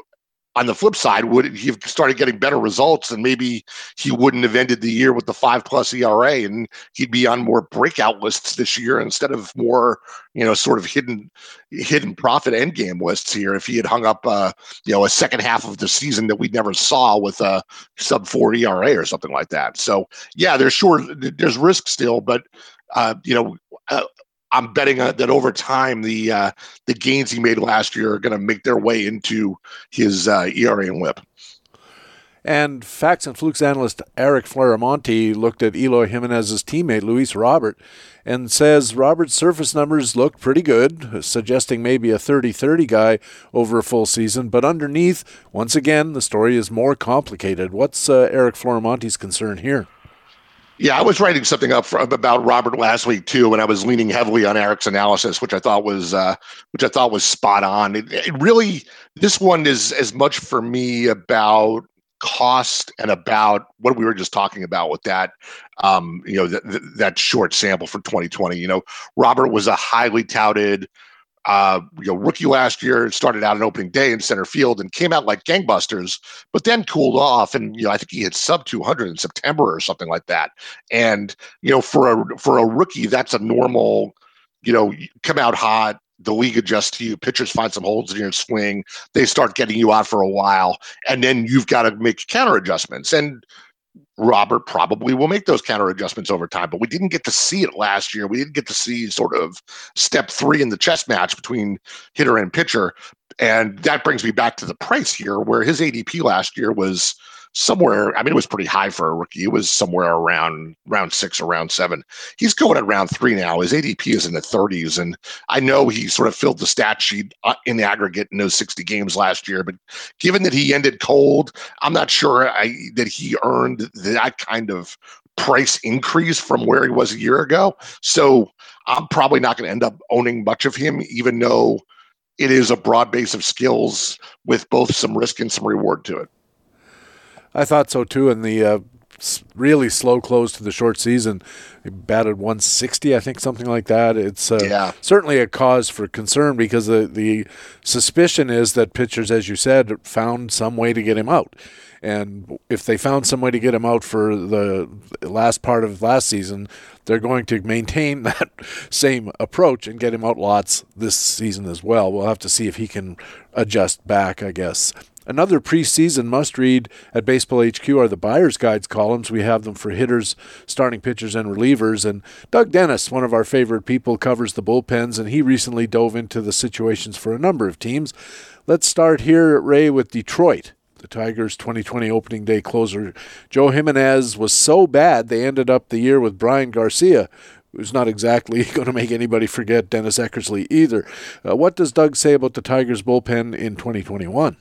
on the flip side, would he have started getting better results and maybe he wouldn't have ended the year with the five plus ERA and he'd be on more breakout lists this year instead of more, you know, sort of hidden hidden profit end game lists here if he had hung up uh, you know, a second half of the season that we never saw with a sub four ERA or something like that. So yeah, there's sure there's risk still, but uh, you know, uh, I'm betting uh, that over time the uh, the gains he made last year are going to make their way into his uh, ERA and WHIP. And Facts and Flukes analyst Eric Flaramonte looked at Eloy Jimenez's teammate Luis Robert and says Robert's surface numbers look pretty good, suggesting maybe a 30-30 guy over a full season. But underneath, once again, the story is more complicated. What's uh, Eric Flaramonte's concern here? Yeah, I was writing something up for, about Robert last week too, and I was leaning heavily on Eric's analysis, which I thought was uh, which I thought was spot on. It, it really, this one is as much for me about cost and about what we were just talking about with that um, you know th- th- that short sample for 2020 you know robert was a highly touted uh, you know, rookie last year started out an opening day in center field and came out like gangbusters, but then cooled off. And you know, I think he hit sub 200 in September or something like that. And you know, for a for a rookie, that's a normal. You know, come out hot. The league adjusts to you. Pitchers find some holes in your swing. They start getting you out for a while, and then you've got to make counter adjustments. And Robert probably will make those counter adjustments over time, but we didn't get to see it last year. We didn't get to see sort of step three in the chess match between hitter and pitcher. And that brings me back to the price here, where his ADP last year was somewhere. I mean, it was pretty high for a rookie. It was somewhere around round six or round seven. He's going at round three now. His ADP is in the 30s, and I know he sort of filled the stat sheet uh, in the aggregate in those 60 games last year. But given that he ended cold, I'm not sure I, that he earned that kind of price increase from where he was a year ago. So I'm probably not going to end up owning much of him, even though it is a broad base of skills with both some risk and some reward to it. I thought so too. And the uh, really slow close to the short season, he batted 160, I think, something like that. It's uh, yeah. certainly a cause for concern because the the suspicion is that pitchers, as you said, found some way to get him out. And if they found some way to get him out for the last part of last season, they're going to maintain that same approach and get him out lots this season as well. We'll have to see if he can adjust back, I guess. Another preseason must read at Baseball HQ are the buyer's guides columns. We have them for hitters, starting pitchers, and relievers. And Doug Dennis, one of our favorite people, covers the bullpens, and he recently dove into the situations for a number of teams. Let's start here, Ray, with Detroit. The Tigers' 2020 opening day closer, Joe Jimenez, was so bad they ended up the year with Bryan Garcia, who's not exactly going to make anybody forget Dennis Eckersley either. Uh, what does Doug say about the Tigers' bullpen in 2021?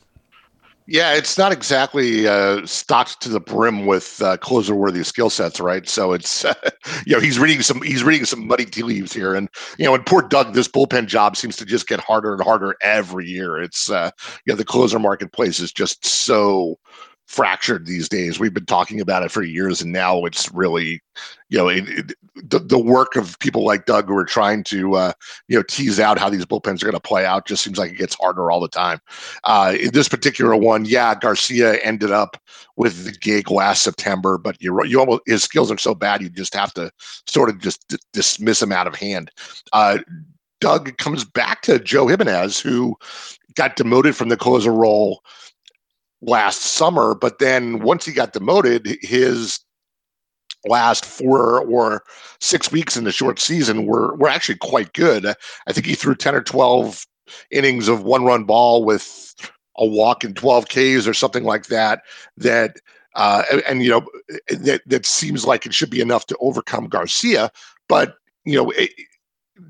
Yeah, it's not exactly uh, stocked to the brim with uh, closer-worthy skill sets, right? So it's uh, you know he's reading some he's reading some muddy tea leaves here, and you know, and poor Doug, this bullpen job seems to just get harder and harder every year. It's uh, you know the closer marketplace is just so fractured these days. We've been talking about it for years, and now it's really, you know, it, it, the the work of people like Doug who are trying to, uh, you know, tease out how these bullpens are going to play out just seems like it gets harder all the time. Uh, in this particular one, yeah, Garcia ended up with the gig last September, but you you almost his skills are so bad you just have to sort of just d- dismiss him out of hand. Uh, Doug comes back to Joe Jimenez, who got demoted from the closer role last summer. But then once he got demoted, his last four or six weeks in the short season were were actually quite good. I think he threw ten or twelve innings of one run ball with a walk and twelve Ks or something like that. That uh, and, you know that that seems like it should be enough to overcome Garcia, but you know. It,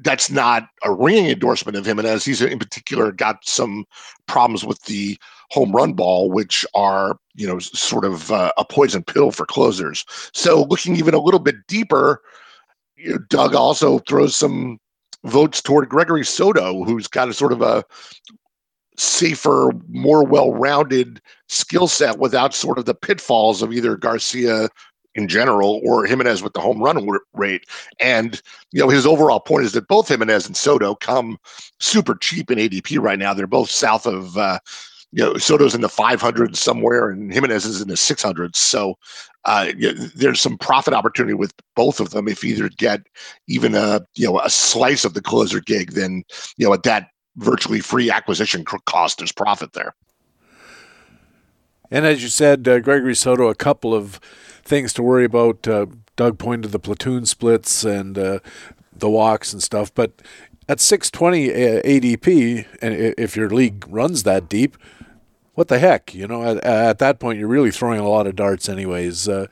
that's not a ringing endorsement of him. And as he's in particular got some problems with the home run ball, which are, you know, sort of uh, a poison pill for closers. So looking even a little bit deeper, you know, Doug also throws some votes toward Gregory Soto, who's got a sort of a safer, more well-rounded skill set without sort of the pitfalls of either Garcia in general or Jimenez with the home run rate. And, you know, his overall point is that both Jimenez and Soto come super cheap in ADP right now. They're both south of, uh, you know, Soto's in the 500s somewhere and Jimenez is in the 600s. So uh, there's some profit opportunity with both of them. If either get even a, you know, a slice of the closer gig, then, you know, at that virtually free acquisition cost, there's profit there. And as you said, uh, Gregory Soto, a couple of things to worry about. Uh, Doug pointed the platoon splits and uh, the walks and stuff, but at 620 uh, ADP, and if your league runs that deep, what the heck? You know, at, at that point, you're really throwing a lot of darts, anyways. Uh,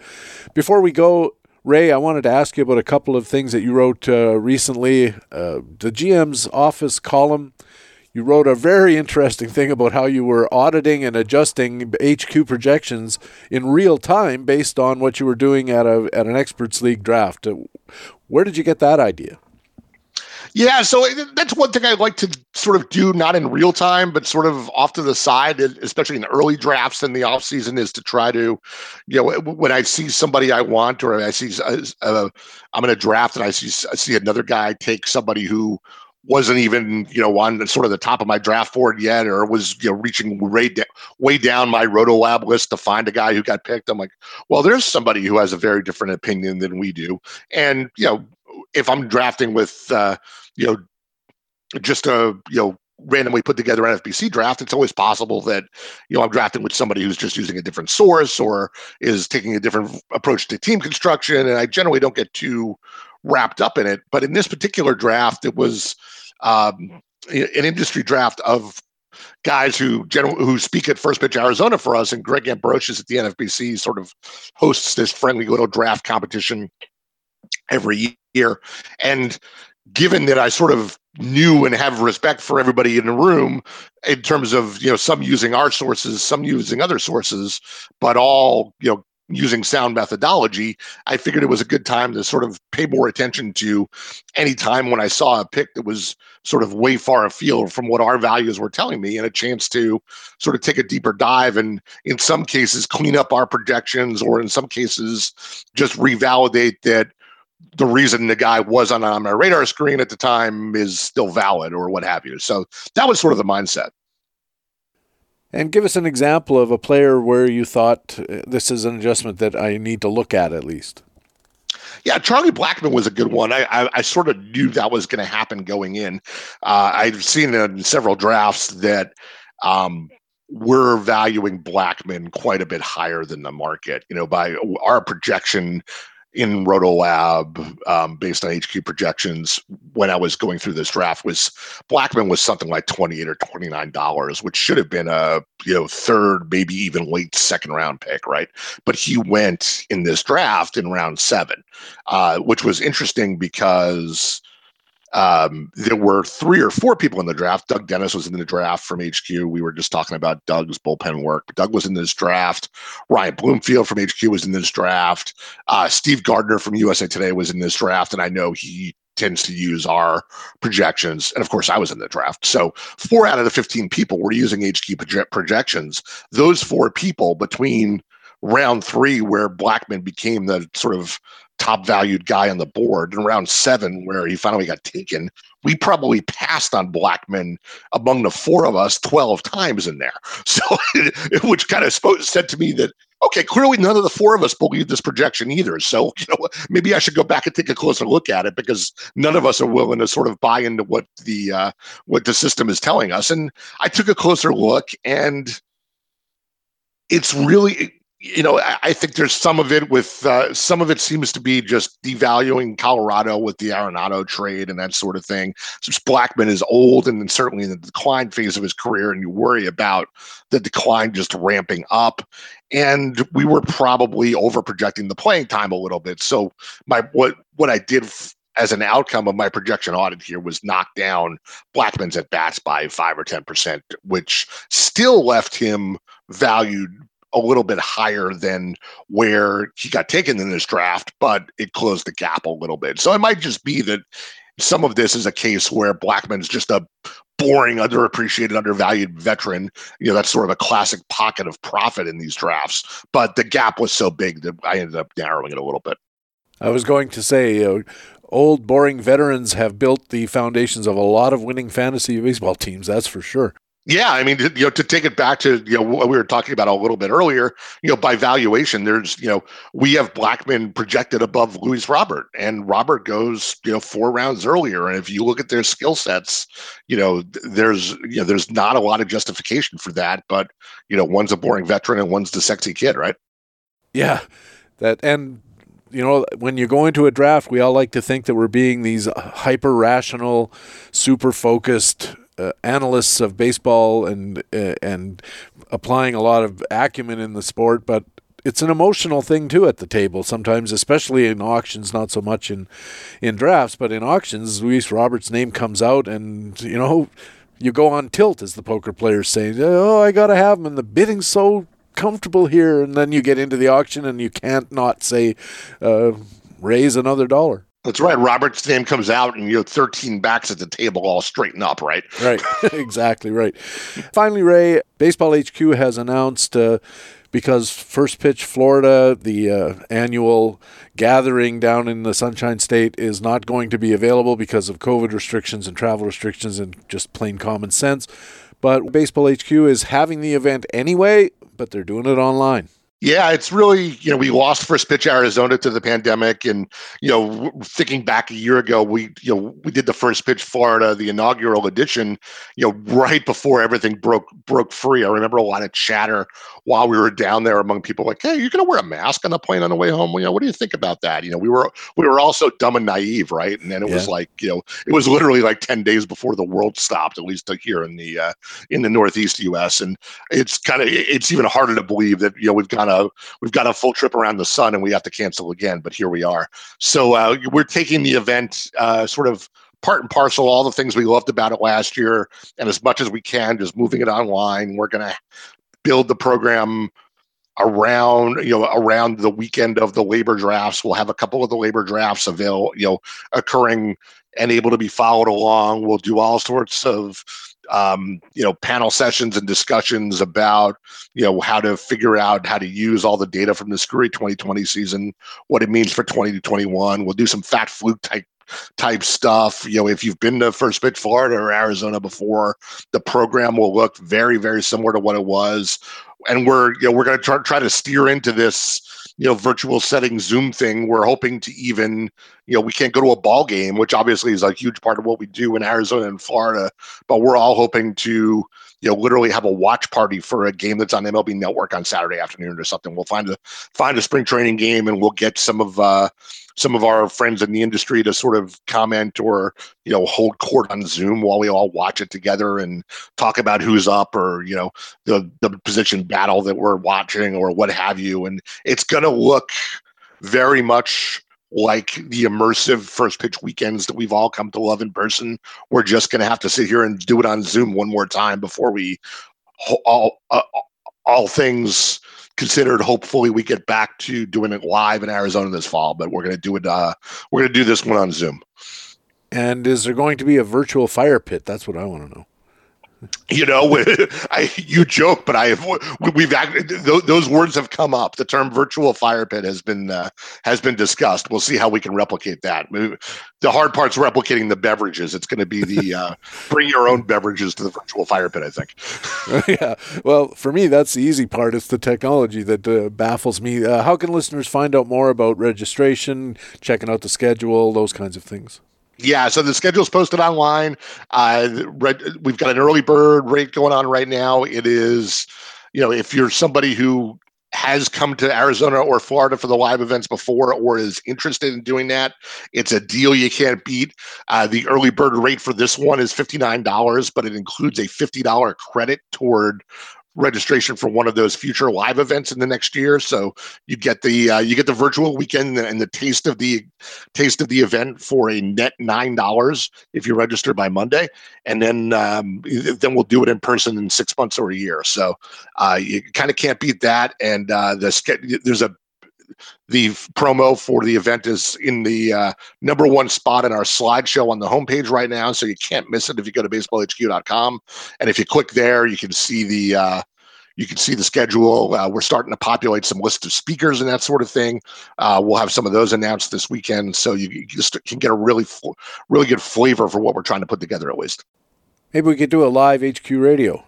before we go, Ray, I wanted to ask you about a couple of things that you wrote uh, recently. Uh, the GM's office column you wrote a very interesting thing about how you were auditing and adjusting HQ projections in real time based on what you were doing at a at an experts league draft. Uh, where did you get that idea? Yeah, so that's one thing I like to sort of do, not in real time, but sort of off to the side, especially in early drafts in the off season, is to try to, you know, when I see somebody I want, or I see, uh, uh I'm in a draft and I see I see another guy take somebody who wasn't even you know on sort of the top of my draft board yet, or was you know reaching way, da- way down my Roto Lab list to find a guy who got picked. I'm like, well, there's somebody who has a very different opinion than we do, and you know, if I'm drafting with uh, you know just a you know randomly put together NFBC draft, it's always possible that you know I'm drafting with somebody who's just using a different source or is taking a different approach to team construction, and I generally don't get too wrapped up in it. But in this particular draft, it was um, an industry draft of guys who general who speak at First Pitch Arizona for us, and Greg Ambrosius at the NFBC sort of hosts this friendly little draft competition every year. And given that I sort of knew and have respect for everybody in the room in terms of you know some using our sources, some using other sources, but all you know using sound methodology, I figured it was a good time to sort of pay more attention to any time when I saw a pick that was sort of way far afield from what our values were telling me, and a chance to sort of take a deeper dive and, in some cases, clean up our projections, or in some cases, just revalidate that the reason the guy wasn't on my radar screen at the time is still valid, or what have you. So that was sort of the mindset. And give us an example of a player where you thought uh, this is an adjustment that I need to look at at least. Yeah, Charlie Blackmon was a good one. I I, I sort of knew that was going to happen going in. Uh, I've seen in several drafts that um, we're valuing Blackmon quite a bit higher than the market. You know, by our projection in Rotolab um, based on HQ projections when I was going through this draft was Blackmon was something like 28 or 29 dollars, which should have been a you know third, maybe even late second round pick, right? But he went in this draft in round seven, uh, which was interesting because um, there were three or four people in the draft. Doug Dennis was in the draft from HQ. We were just talking about Doug's bullpen work. Doug was in this draft. Ryan Bloomfield from HQ was in this draft. Uh, Steve Gardner from USA Today was in this draft, and I know he tends to use our projections. And of course, I was in the draft. So four out of the 15 people were using HQ projections. Those four people between round three, where Blackmon became the sort of top valued guy on the board, and round seven, where he finally got taken, we probably passed on Blackmon among the four of us 12 times in there. So, which kind of spoke, said to me that okay, clearly none of the four of us believe this projection either. So, you know, maybe I should go back and take a closer look at it because none of us are willing to sort of buy into what the uh, what the system is telling us. And I took a closer look, and it's really you know, I think there's some of it with uh, some of it seems to be just devaluing Colorado with the Arenado trade and that sort of thing. Since Blackmon is old and certainly in the decline phase of his career, and you worry about the decline just ramping up. And we were probably over projecting the playing time a little bit. So my what what I did f- as an outcome of my projection audit here was knock down Blackmon's at bats by five or ten percent, which still left him valued a little bit higher than where he got taken in this draft, but it closed the gap a little bit. So it might just be that some of this is a case where Blackmon's just a boring, underappreciated, undervalued veteran. You know, that's sort of a classic pocket of profit in these drafts. But the gap was so big that I ended up narrowing it a little bit. I was going to say, uh, old, boring veterans have built the foundations of a lot of winning fantasy baseball teams, that's for sure. Yeah, I mean, you know, to take it back to you know what we were talking about a little bit earlier, you know, by valuation, there's you know we have Blackmon projected above Luis Robert, and Robert goes you know four rounds earlier, and if you look at their skill sets, you know, there's you know there's not a lot of justification for that, but you know, one's a boring veteran and one's the sexy kid, right? Yeah, that and you know, when you go into a draft, we all like to think that we're being these uh, hyper rational, super focused uh, analysts of baseball and uh, and applying a lot of acumen in the sport, but it's an emotional thing too at the table sometimes, especially in auctions. Not so much in in drafts, but in auctions, Luis Roberts' name comes out, and you know you go on tilt, as the poker players say. Oh, I gotta have him, and the bidding's so comfortable here, and then you get into the auction, and you can't not say uh, raise another dollar. That's right. Robert's name comes out, and you know, 13 backs at the table all straighten up, right? Right. exactly right. Finally, Ray, Baseball HQ has announced uh, because First Pitch Florida, the uh, annual gathering down in the Sunshine State, is not going to be available because of COVID restrictions and travel restrictions and just plain common sense. But Baseball HQ is having the event anyway, but they're doing it online. Yeah, it's really, you know, we lost first pitch Arizona to the pandemic. And, you know, thinking back a year ago, we, you know, we did the first pitch Florida, the inaugural edition, you know, right before everything broke broke free. I remember a lot of chatter while we were down there among people like, hey, you're gonna wear a mask on the plane on the way home. You know, what do you think about that? You know, we were we were also dumb and naive, right? And then it yeah. was like, you know, it was literally like 10 days before the world stopped, at least here in the uh in the northeast US. And it's kind of it's even harder to believe that, you know, we've gone a we've got a full trip around the sun and we have to cancel again. But here we are. So uh, we're taking the event uh, sort of part and parcel all the things we loved about it last year and as much as we can just moving it online we're going to build the program around you know around the weekend of the LABR drafts we'll have a couple of the LABR drafts available you know occurring and able to be followed along we'll do all sorts of um, you know, panel sessions and discussions about, you know, how to figure out how to use all the data from the Screwy 2020 season, what it means for 2021. We'll do some fat fluke type type stuff. You know, if you've been to First Pitch Florida or Arizona before, the program will look very, very similar to what it was. And we're, you know, we're going to try, try to steer into this you know virtual setting zoom thing we're hoping to even you know we can't go to a ball game which obviously is a huge part of what we do in arizona and florida but we're all hoping to you know literally have a watch party for a game that's on mlb network on saturday afternoon or something. We'll find a find a spring training game and we'll get some of uh some of our friends in the industry to sort of comment or you know hold court on Zoom while we all watch it together and talk about who's up or you know the the position battle that we're watching or what have you. And it's going to look very much like the immersive first pitch weekends that we've all come to love in person. We're just going to have to sit here and do it on Zoom one more time before we all uh, all things considered. Hopefully, we get back to doing it live in Arizona this fall. But we're going to do it. Uh, we're going to do this one on Zoom. And is there going to be a virtual fire pit? That's what I want to know you know I, you joke but i have we've those words have come up. The term virtual fire pit has been uh, has been discussed. We'll see how we can replicate that. The hard part's replicating the beverages. It's going to be the uh, bring your own beverages to the virtual fire pit i think. Yeah. Well for me that's the easy part. It's the technology that uh, baffles me. Uh, how can listeners find out more about registration checking out the schedule those kinds of things yeah, so the schedule's posted online. Uh, we've got an early bird rate going on right now. It is, you know, if you're somebody who has come to Arizona or Florida for the live events before or is interested in doing that, it's a deal you can't beat. Uh, the early bird rate for this one is $59, but it includes a $50 credit toward registration for one of those future live events in the next year. So you get the uh, you get the virtual weekend and the taste of the taste of the event for a net nine dollars if you register by Monday, and then um, then we'll do it in person in six months or a year. So uh, you kind of can't beat that. And uh, the there's a the promo for the event is in the uh, number one spot in our slideshow on the homepage right now, so you can't miss it if you go to baseballhq.com. And if you click there, you can see the uh, you can see the schedule. Uh, we're starting to populate some lists of speakers and that sort of thing. Uh, we'll have some of those announced this weekend, so you, you just can get a really really good flavor for what we're trying to put together at least. Maybe we could do a live HQ radio.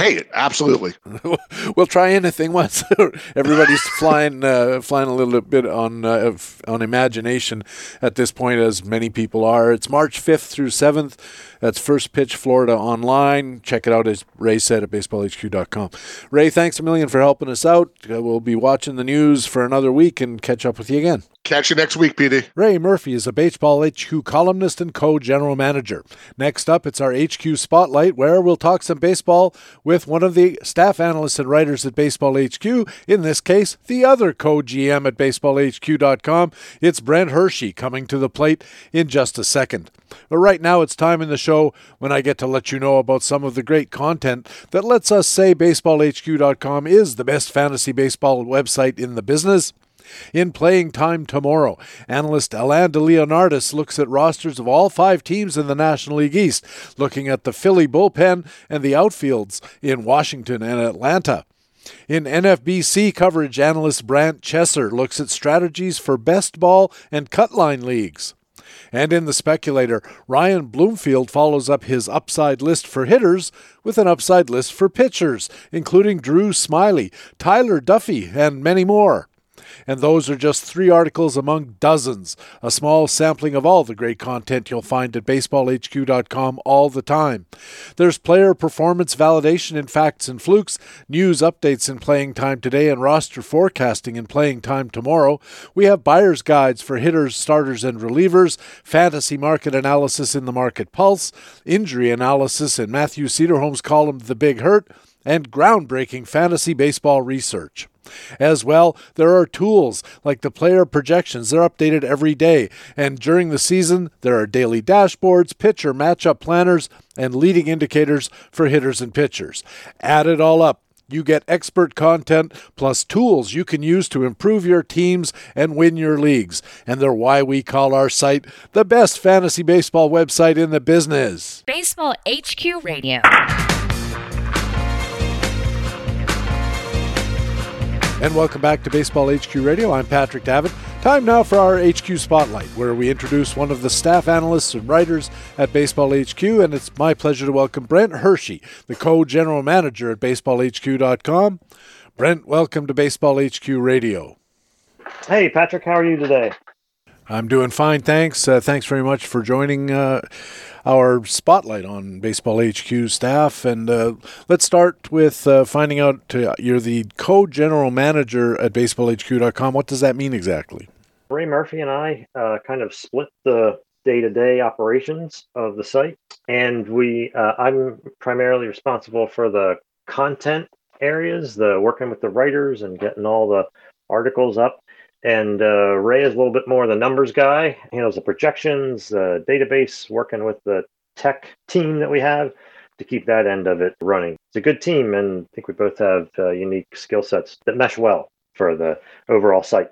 Hey, absolutely. we'll try anything once. Everybody's flying, uh, flying a little bit on uh, on imagination at this point, as many people are. It's March fifth through seventh. That's First Pitch Florida online. Check it out, as Ray said, at baseballhq.com. Ray, thanks a million for helping us out. Uh, we'll be watching the news for another week and catch up with you again. Catch you next week, PD. Ray Murphy is a Baseball HQ columnist and co general manager. Next up, it's our HQ Spotlight, where we'll talk some baseball with one of the staff analysts and writers at Baseball HQ, in this case, the other co GM at baseballhq.com. It's Brent Hershey coming to the plate in just a second. But right now, it's time in the show when I get to let you know about some of the great content that lets us say baseballhq.com is the best fantasy baseball website in the business. In playing time tomorrow, analyst Alain de Leonardis looks at rosters of all five teams in the National League East, looking at the Philly bullpen and the outfields in Washington and Atlanta. In NFBC coverage, analyst Brant Chesser looks at strategies for best ball and cutline leagues. And in the speculator, Ryan Bloomfield follows up his upside list for hitters with an upside list for pitchers, including Drew Smyly, Tyler Duffey, and many more. And those are just three articles among dozens, a small sampling of all the great content you'll find at baseballhq.com all the time. There's player performance validation in facts and flukes, news updates in playing time today, and roster forecasting in playing time tomorrow. We have buyer's guides for hitters, starters, and relievers, fantasy market analysis in the Market Pulse, injury analysis in Matthew Cederholm's column The Big Hurt, and groundbreaking fantasy baseball research. As well, there are tools like the player projections. They're updated every day. And during the season, there are daily dashboards, pitcher matchup planners, and leading indicators for hitters and pitchers. Add it all up. You get expert content plus tools you can use to improve your teams and win your leagues. And they're why we call our site the best fantasy baseball website in the business. Baseball HQ Radio. And welcome back to Baseball HQ Radio. I'm Patrick Davitt. Time now for our HQ Spotlight, where we introduce one of the staff analysts and writers at Baseball HQ. And it's my pleasure to welcome Brent Hershey, the co general manager at baseballhq.com. Brent, welcome to Baseball HQ Radio. Hey, Patrick, how are you today? I'm doing fine, thanks. Uh, thanks very much for joining uh, our spotlight on Baseball HQ staff. And uh, let's start with uh, finding out uh, you're the co general manager at baseballhq.com. What does that mean exactly? Ray Murphy and I uh, kind of split the day to day operations of the site. And we, I'm primarily responsible for the content areas, the working with the writers and getting all the articles up. And uh, Ray is a little bit more the numbers guy, handles the projections, uh, database, working with the tech team that we have to keep that end of it running. It's a good team, and I think we both have uh, unique skill sets that mesh well for the overall site.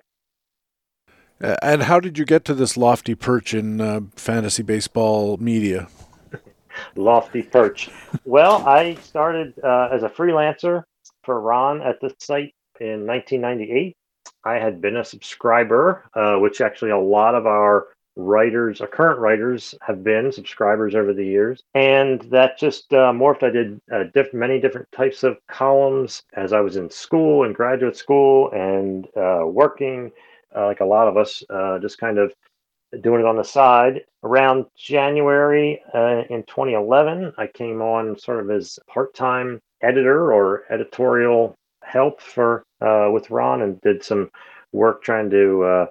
Uh, and how did you get to this lofty perch in uh, fantasy baseball media? lofty perch. well, I started uh, as a freelancer for Ron at the site in 1998. I had been a subscriber, uh, which actually a lot of our writers, our current writers, have been subscribers over the years, and that just uh, morphed. I did uh, diff- many different types of columns as I was in school and graduate school and uh, working, uh, like a lot of us, uh, just kind of doing it on the side. Around January in 2011, I came on sort of as part-time editor or editorial help for with Ron and did some work trying to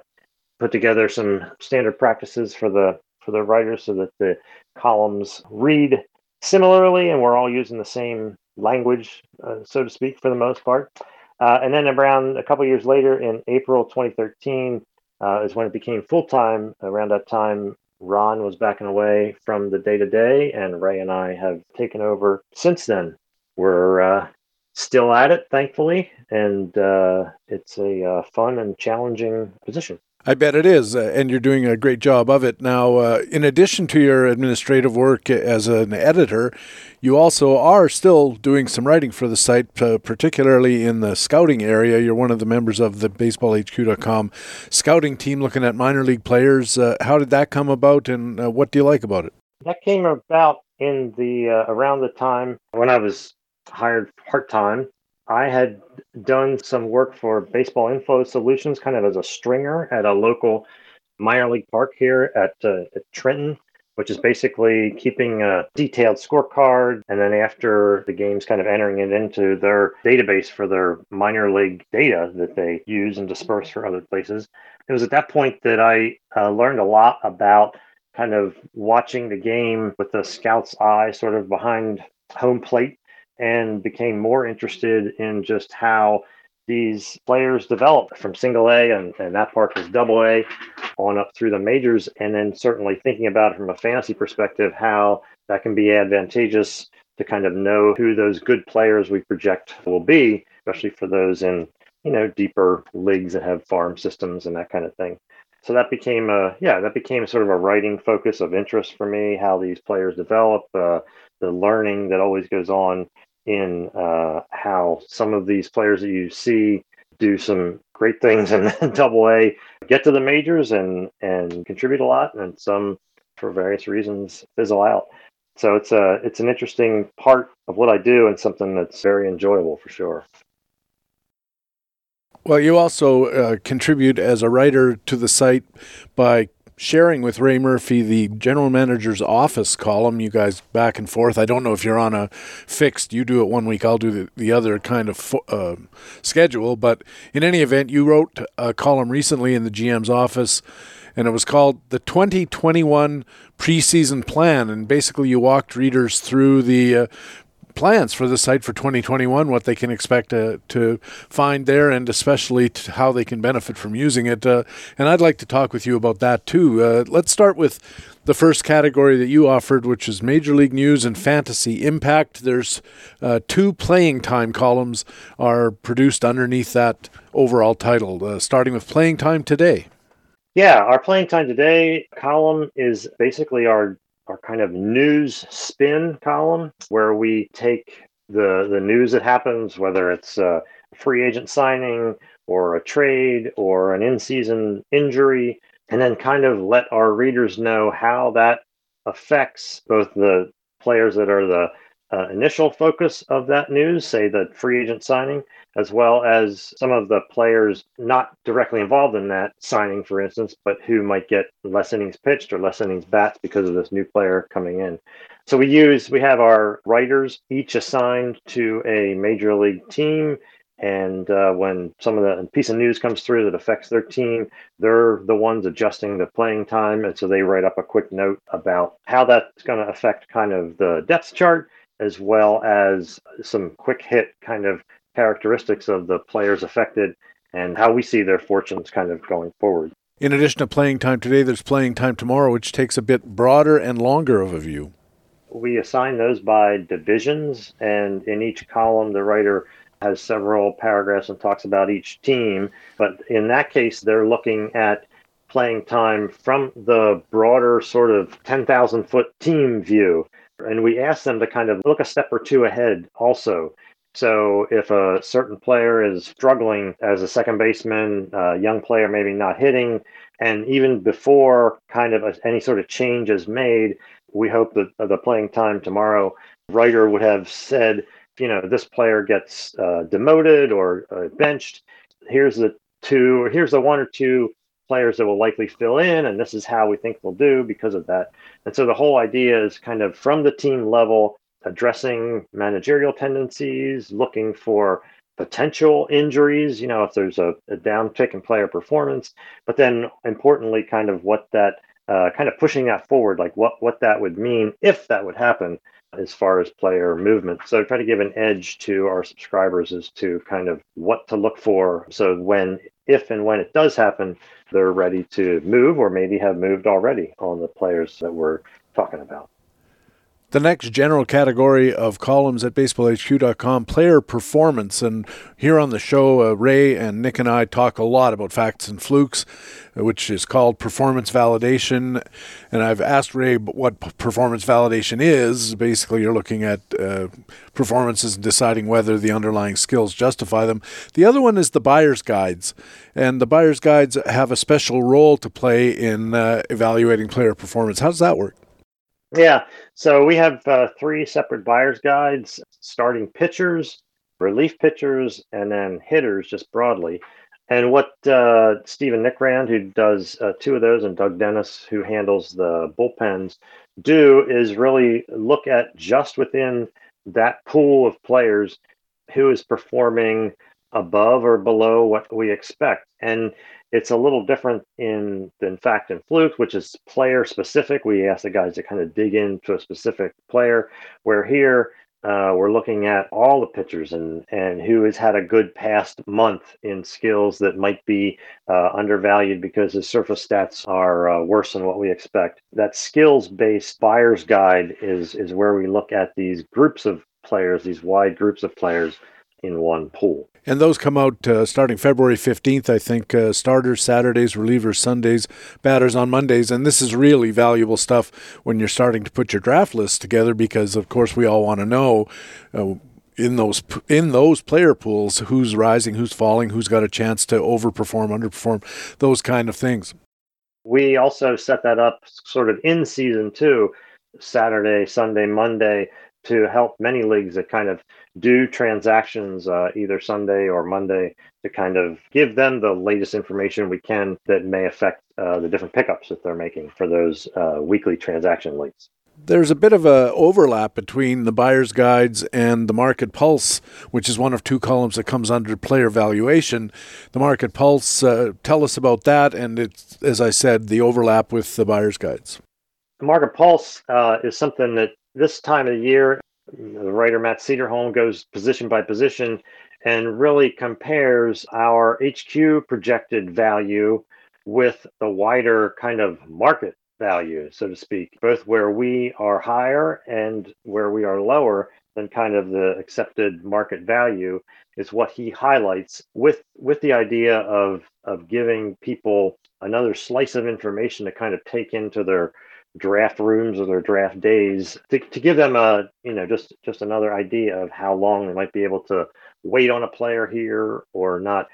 put together some standard practices for the for the writers so that the columns read similarly and we're all using the same language, uh, so to speak, for the most part. Uh, and then around a couple years later, in April 2013, uh, is when it became full time. Around that time, Ron was backing away from the day to day, and Ray and I have taken over since then. We're uh, still at it, thankfully, and uh, it's a uh, fun and challenging position. I bet it is, uh, and you're doing a great job of it. Now, uh, in addition to your administrative work as an editor, you also are still doing some writing for the site, uh, particularly in the scouting area. You're one of the members of the BaseballHQ.com scouting team looking at minor league players. Uh, how did that come about, and uh, what do you like about it? That came about in the uh, around the time when I was hired part time I had done some work for Baseball Info Solutions, kind of as a stringer at a local minor league park here at, uh, at Trenton, which is basically keeping a detailed scorecard and then after the game's kind of entering it into their database for their minor league data that they use and disperse for other places. It was at that point that I uh, learned a lot about kind of watching the game with the scout's eye sort of behind home plate and became more interested in just how these players developed from single A and, and that part was double A on up through the majors. And then certainly thinking about it from a fantasy perspective, how that can be advantageous to kind of know who those good players we project will be, especially for those in, you know, deeper leagues that have farm systems and that kind of thing. So that became a, yeah, that became sort of a writing focus of interest for me, how these players develop, uh, the learning that always goes on in uh, how some of these players that you see do some great things in double A, get to the majors and and contribute a lot, and some for various reasons fizzle out. So it's a it's an interesting part of what I do and something that's very enjoyable for sure. Well, you also uh, contribute as a writer to the site by sharing with Ray Murphy the general manager's office column. You guys back and forth. I don't know if you're on a fixed, you do it one week, I'll do the, the other kind of uh, schedule. But in any event, you wrote a column recently in the GM's office, and it was called The 2021 Preseason Plan. And basically, you walked readers through the uh, plans for the site for 2021, what they can expect to, to find there, and especially how they can benefit from using it. Uh, and I'd like to talk with you about that too. Uh, let's start with the first category that you offered, which is Major League News and Fantasy Impact. There's uh, two playing time columns are produced underneath that overall title, uh, starting with playing time today. Yeah, our playing time today column is basically our our kind of news spin column where we take the the news that happens, whether it's a free agent signing or a trade or an in-season injury, and then kind of let our readers know how that affects both the players that are the uh, initial focus of that news, say the free agent signing, as well as some of the players not directly involved in that signing, for instance, but who might get less innings pitched or less innings bats because of this new player coming in. So we use, we have our writers each assigned to a major league team. And uh, when some of the piece of news comes through that affects their team, they're the ones adjusting the playing time. And so they write up a quick note about how that's going to affect kind of the depth chart as well as some quick hit kind of characteristics of the players affected and how we see their fortunes kind of going forward. In addition to playing time today, there's playing time tomorrow, which takes a bit broader and longer of a view. We assign those by divisions, and in each column, the writer has several paragraphs and talks about each team. But in that case, they're looking at playing time from the broader sort of 10,000 foot team view. And we ask them to kind of look a step or two ahead also. So if a certain player is struggling as a second baseman, a young player maybe not hitting, and even before kind of a, any sort of change is made, we hope that the playing time tomorrow writer would have said, you know, this player gets uh, demoted or uh, benched. Here's the two, or here's the one or two players that will likely fill in, and this is how we think they'll do because of that. And so the whole idea is kind of from the team level, addressing managerial tendencies, looking for potential injuries, you know, if there's a, a downtick in player performance, but then importantly, kind of what that uh, kind of pushing that forward, like what what that would mean if that would happen as far as player movement. So try to give an edge to our subscribers as to kind of what to look for. So when, if and when it does happen, they're ready to move or maybe have moved already on the players that we're talking about. The next general category of columns at baseballhq.com player performance. And here on the show, uh, Ray and Nick and I talk a lot about facts and flukes, uh, which is called performance validation. And I've asked Ray what performance validation is. Basically, you're looking at uh, performances and deciding whether the underlying skills justify them. The other one is the buyer's guides. And the buyer's guides have a special role to play in uh, evaluating player performance. How does that work? Yeah. So we have uh, three separate buyer's guides starting pitchers, relief pitchers, and then hitters just broadly. And what uh, Stephen Nickrand, who does uh, two of those, and Doug Dennis, who handles the bullpens, do is really look at just within that pool of players who is performing above or below what we expect. And it's a little different in than fact and fluke, which is player specific. We ask the guys to kind of dig into a specific player. Where here uh, we're looking at all the pitchers and and who has had a good past month in skills that might be uh, undervalued because his surface stats are uh, worse than what we expect. That skills based buyer's guide is is where we look at these groups of players, these wide groups of players in one pool. And those come out uh, starting February 15th, I think. Uh, starters Saturdays, relievers Sundays, batters on Mondays. And this is really valuable stuff when you're starting to put your draft list together because, of course, we all want to know. Uh, in those in those player pools, who's rising, who's falling, who's got a chance to overperform, underperform, those kind of things. We also set that up sort of in season too, Saturday, Sunday, Monday, to help many leagues that kind of do transactions uh, either Sunday or Monday to kind of give them the latest information we can that may affect uh, the different pickups that they're making for those uh, weekly transaction leagues. There's a bit of a overlap between the buyer's guides and the market pulse, which is one of two columns that comes under player valuation. The market pulse, uh, tell us about that, and it's as I said, the overlap with the buyer's guides. The market pulse uh, is something that this time of year, the writer Matt Cederholm goes position by position and really compares our HQ projected value with the wider kind of market value, so to speak, both where we are higher and where we are lower than kind of the accepted market value is what he highlights with with the idea of of giving people another slice of information to kind of take into their draft rooms or their draft days to, to give them a you know just just another idea of how long they might be able to wait on a player here or not.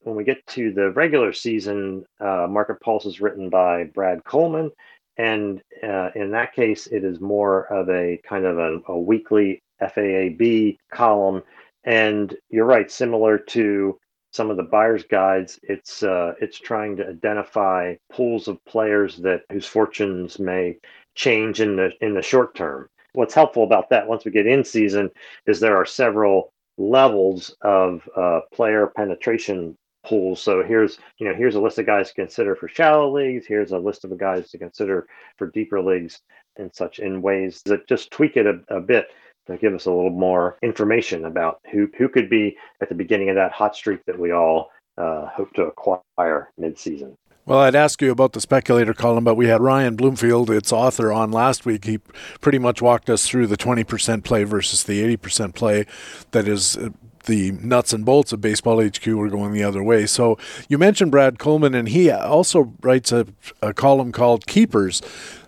When we get to the regular season uh, market pulse is written by brad coleman. And uh, in that case it is more of a kind of a, a weekly faab column. And you're right similar to some of the buyer's guides, it's uh, it's trying to identify pools of players that whose fortunes may change in the in the short term. What's helpful about that once we get in season is there are several levels of uh, player penetration pools. So here's you know here's a list of guys to consider for shallow leagues. Here's a list of guys to consider for deeper leagues and such in ways that just tweak it a, a bit to give us a little more information about who who could be at the beginning of that hot streak that we all uh, hope to acquire mid-season. Well, I'd ask you about the speculator column, but we had Ryan Bloomfield, its author, on last week. He pretty much walked us through the 20% play versus the 80% play that is uh, the nuts and bolts of Baseball HQ were going the other way. So you mentioned Brad Coleman, and he also writes a, a column called Keepers,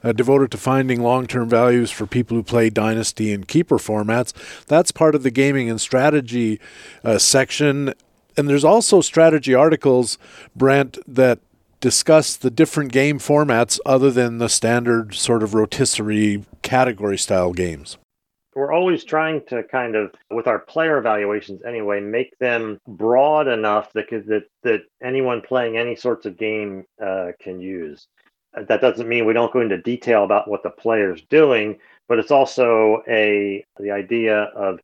uh, devoted to finding long term values for people who play Dynasty and Keeper formats. That's part of the gaming and strategy uh, section. And there's also strategy articles, Brent, that discuss the different game formats other than the standard sort of rotisserie category style games we're always trying to kind of with our player evaluations anyway make them broad enough that that that anyone playing any sorts of game uh, can use that doesn't mean we don't go into detail about what the player's doing but it's also a the idea of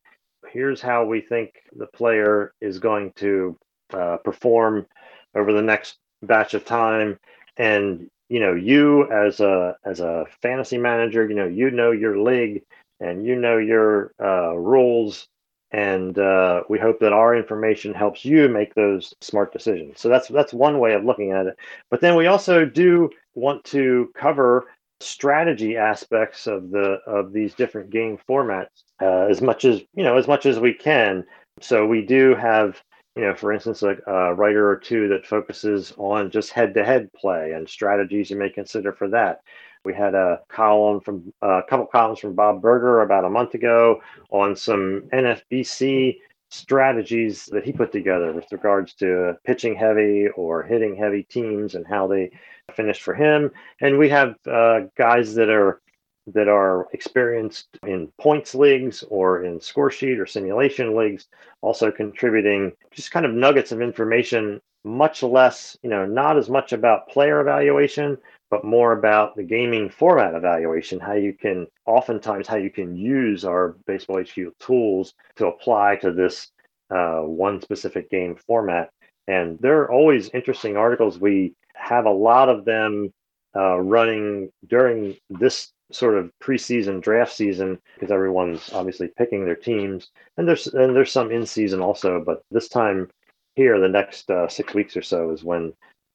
here's how we think the player is going to uh, perform over the next batch of time. And you know you as a as a fantasy manager you know you know your league and you know your uh, rules and uh, we hope that our information helps you make those smart decisions. So that's that's one way of looking at it. But then we also do want to cover strategy aspects of the of these different game formats uh, as much as you know as much as we can. So we do have you know for instance a, a writer or two that focuses on just head to head play and strategies you may consider for that we had a column from uh, a couple columns from Bob Berger about a month ago on some NFBC strategies that he put together with regards to pitching heavy or hitting heavy teams and how they finished for him. And we have uh, guys that are that are experienced in points leagues or in score sheet or simulation leagues, also contributing just kind of nuggets of information, much less, you know, not as much about player evaluation, but more about the gaming format evaluation, how you can oftentimes how you can use our Baseball HQ tools to apply to this uh, one specific game format. And they're always interesting articles. We have a lot of them uh, running during this sort of preseason draft season because everyone's obviously picking their teams, and there's and there's some in season also. But this time here, the next uh, six weeks or so is when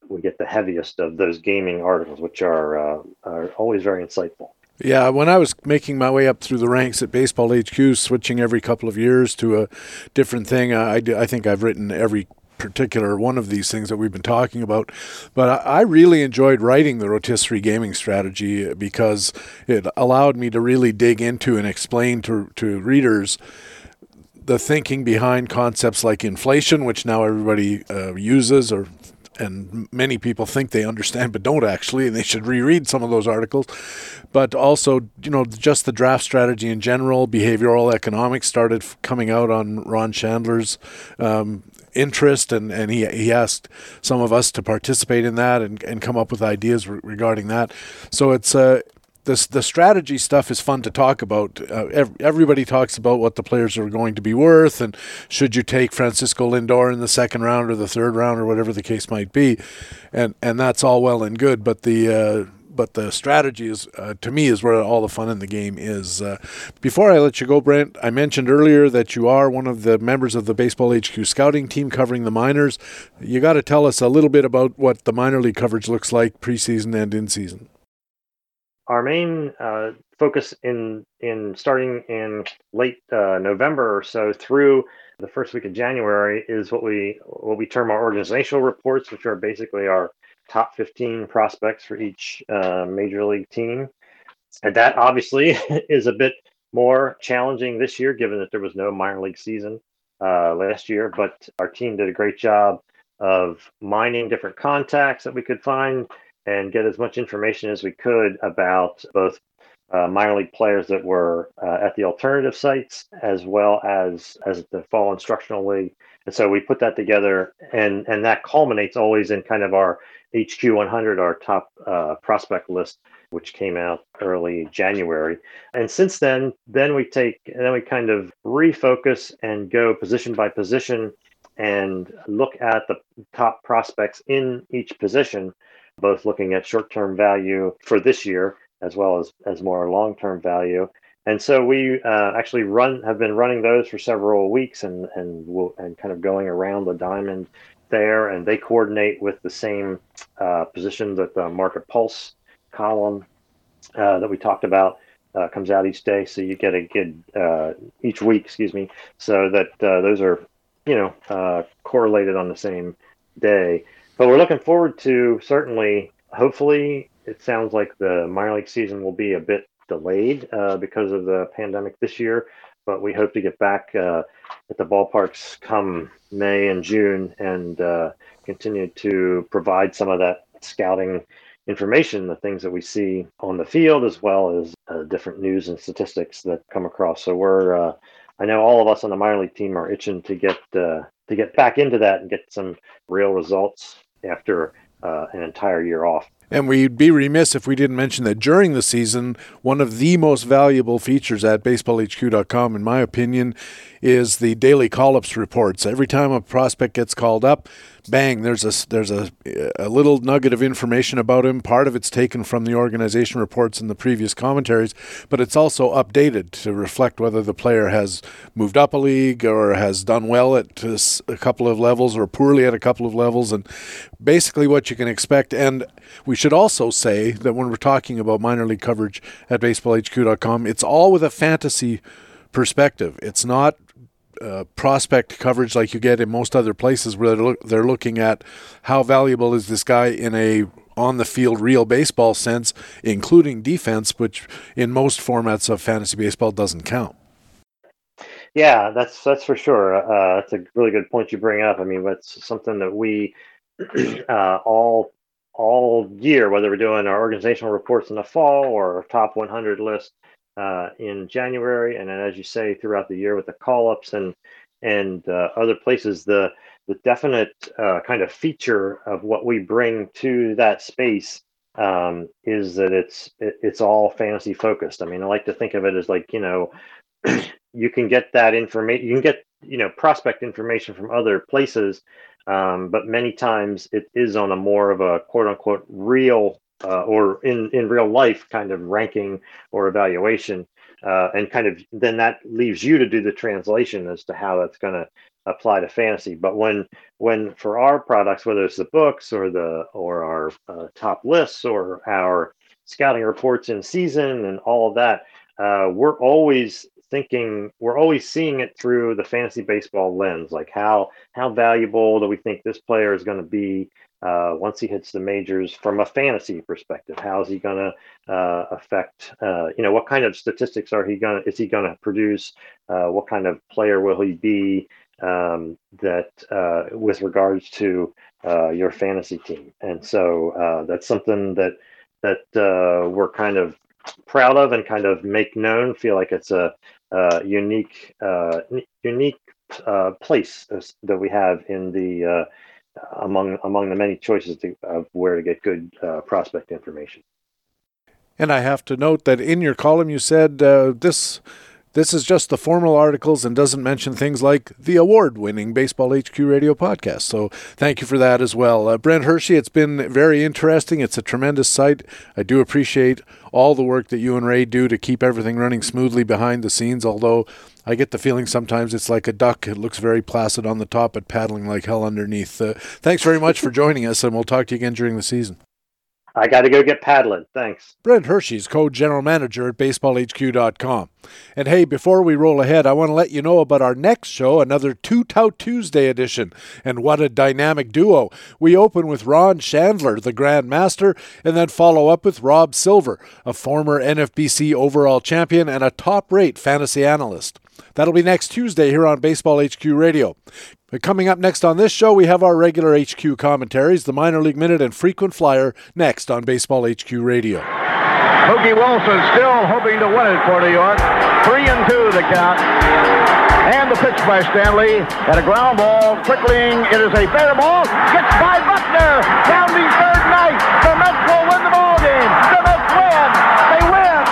we get the heaviest of those gaming articles, which are uh, are always very insightful. Yeah, when I was making my way up through the ranks at Baseball HQ, switching every couple of years to a different thing, I, I think I've written every particular one of these things that we've been talking about. But I really enjoyed writing the rotisserie gaming strategy because it allowed me to really dig into and explain to, to readers the thinking behind concepts like inflation, which now everybody uh, uses or and many people think they understand but don't actually and they should reread some of those articles. But also you know just the draft strategy in general behavioral economics started coming out on Ron Shandler's um, interest and, and he, he asked some of us to participate in that and, and come up with ideas re- regarding that. So it's uh, this the strategy stuff is fun to talk about. Uh, ev- everybody talks about what the players are going to be worth, and should you take Francisco Lindor in the second round or the third round or whatever the case might be, and and that's all well and good. But the uh, but the strategy is uh, to me is where all the fun in the game is. Uh, before I let you go, Brent, I mentioned earlier that you are one of the members of the Baseball HQ scouting team covering the minors. You got to tell us a little bit about what the minor league coverage looks like preseason and in season our main uh, focus in in starting in late uh, November or so through the first week of January is what we what we term our organizational reports, which are basically our top 15 prospects for each uh, major league team. And that obviously is a bit more challenging this year, given that there was no minor league season uh, last year. But our team did a great job of mining different contacts that we could find and get as much information as we could about both uh, minor league players that were uh, at the alternative sites as well as as the fall instructional league. And so we put that together and and that culminates always in kind of our hq 100 our top uh, prospect list which came out early january. And since then then we take then we kind of refocus and go position by position and look at the top prospects in each position both looking at short term value for this year as well as, as more long term value. And so we uh, actually run have been running those for several weeks and and we'll, and kind of going around the diamond there, and they coordinate with the same uh, position that the Market Pulse column uh, that we talked about uh, comes out each day. So you get a good uh, each week, excuse me, so that uh, those are you know uh, correlated on the same day. But we're looking forward to certainly, hopefully, it sounds like the minor league season will be a bit delayed uh, because of the pandemic this year. But we hope to get back uh, at the ballparks come May and June and uh, continue to provide some of that scouting information, the things that we see on the field, as well as uh, different news and statistics that come across. So we're, uh, I know all of us on the minor league team are itching to get uh, to get back into that and get some real results after uh, an entire year off. And we'd be remiss if we didn't mention that during the season, one of the most valuable features at baseballhq.com, in my opinion, is the daily call-ups reports. Every time a prospect gets called up, bang, there's a there's a, a little nugget of information about him. Part of it's taken from the organization reports and the previous commentaries, but it's also updated to reflect whether the player has moved up a league or has done well at uh, a couple of levels or poorly at a couple of levels, and basically what you can expect. And we should also say that when we're talking about minor league coverage at baseballhq.com, it's all with a fantasy perspective. It's not uh, prospect coverage like you get in most other places where they're, look, they're looking at how valuable is this guy in a on the field real baseball sense, including defense, which in most formats of fantasy baseball doesn't count. Yeah, that's that's for sure. Uh, that's a really good point you bring up. I mean, that's something that we uh, all all year, whether we're doing our organizational reports in the fall or top 100 list, uh, in January, and then as you say throughout the year with the call ups and and uh, other places, the the definite uh, kind of feature of what we bring to that space um, is that it's it, it's all fantasy focused. I mean, I like to think of it as like you know you can get that information, you can get you know prospect information from other places, um, but many times it is on a more of a quote unquote real uh, or in in real life kind of ranking or evaluation uh, and kind of then that leaves you to do the translation as to how that's going to apply to fantasy. But when when for our products whether it's the books or the or our uh, top lists or our scouting reports in season and all of that uh, we're always thinking we're always seeing it through the fantasy baseball lens like how how valuable do we think this player is going to be uh, once he hits the majors from a fantasy perspective? How is he going to uh, affect uh, you know what kind of statistics are he going to is he going to produce? Uh, what kind of player will he be um, that uh, with regards to uh, your fantasy team? And so that's something that that we're kind of proud of and kind of make known feel like it's a, a unique uh, unique uh, place that we have in the among among the many choices to, of where to get good uh, prospect information. And I have to note that in your column you said uh, this this is just the formal articles and doesn't mention things like the award-winning Baseball HQ Radio podcast. So thank you for that as well, uh, Brent Hershey. It's been very interesting. It's a tremendous site. I do appreciate all the work that you and Ray do to keep everything running smoothly behind the scenes. Although I get the feeling sometimes it's like a duck. It looks very placid on the top, but paddling like hell underneath. Uh, thanks very much for joining us, and we'll talk to you again during the season. I got to go get paddling. Thanks. Brent Hershey's co general manager at baseballhq.com. And hey, before we roll ahead, I want to let you know about our next show, another Two Tout Tuesday edition. And what a dynamic duo. We open with Ron Shandler, the Grand Master, and then follow up with Rob Silver, a former NFBC overall champion and a top rate fantasy analyst. That'll be next Tuesday here on Baseball HQ Radio. But coming up next on this show, we have our regular HQ commentaries, the Minor League Minute and Frequent Flyer, next on Baseball HQ Radio. Mookie Wilson still hoping to win it for New York. Three and two the count. And the pitch by Stanley at a ground ball, trickling. It is a fair ball. Gets by Buckner. Rounding third Knight. The Mets will win the ball game. The Mets win. They win.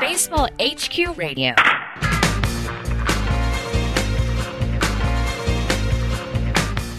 Baseball HQ Radio.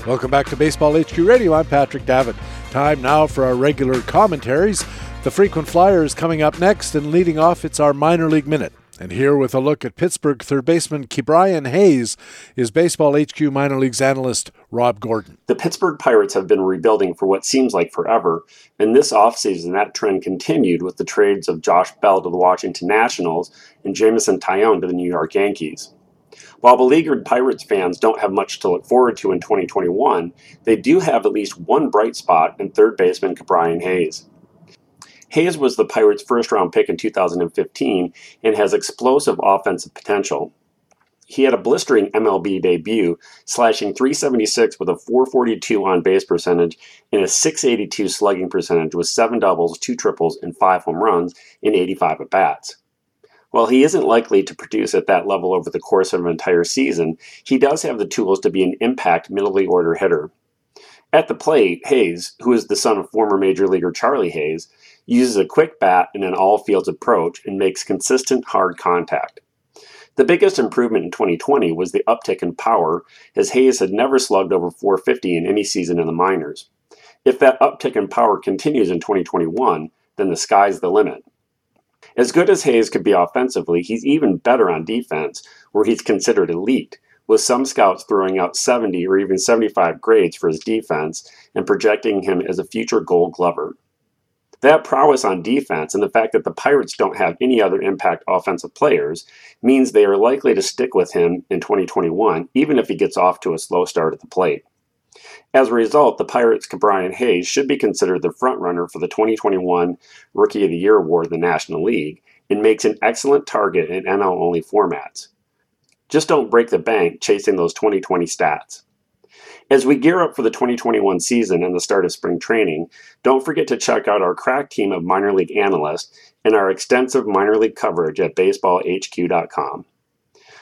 Welcome back to Baseball HQ Radio. I'm Patrick Davitt. Time now for our regular commentaries. The frequent flyer is coming up next, and leading off, it's our minor league minute. And here with a look at Pittsburgh third baseman Ke'Bryan Hayes is Baseball HQ minor leagues analyst Rob Gordon. The Pittsburgh Pirates have been rebuilding for what seems like forever, and this offseason that trend continued with the trades of Josh Bell to the Washington Nationals and Jameson Taillon to the New York Yankees. While beleaguered Pirates fans don't have much to look forward to in 2021, they do have at least one bright spot in third baseman Ke'Bryan Hayes. Hayes was the Pirates' first round pick in 2015 and has explosive offensive potential. He had a blistering MLB debut, slashing 376 with a 442 on base percentage and a 682 slugging percentage with 7 doubles, 2 triples, and 5 home runs in 85 at bats. While he isn't likely to produce at that level over the course of an entire season, he does have the tools to be an impact middle the order hitter. At the plate, Hayes, who is the son of former major leaguer Charlie Hayes, uses a quick bat and an all fields approach and makes consistent hard contact. The biggest improvement in 2020 was the uptick in power, as Hayes had never slugged over 450 in any season in the minors. If that uptick in power continues in 2021, then the sky's the limit. As good as Hayes could be offensively, he's even better on defense, where he's considered elite, with some scouts throwing out 70 or even 75 grades for his defense and projecting him as a future gold glover. That prowess on defense and the fact that the Pirates don't have any other impact offensive players means they are likely to stick with him in 2021, even if he gets off to a slow start at the plate. As a result, the Pirates' Ke'Bryan Hayes should be considered the frontrunner for the 2021 Rookie of the Year award in the National League and makes an excellent target in NL only formats. Just don't break the bank chasing those 2020 stats. As we gear up for the 2021 season and the start of spring training, don't forget to check out our crack team of minor league analysts and our extensive minor league coverage at baseballhq.com.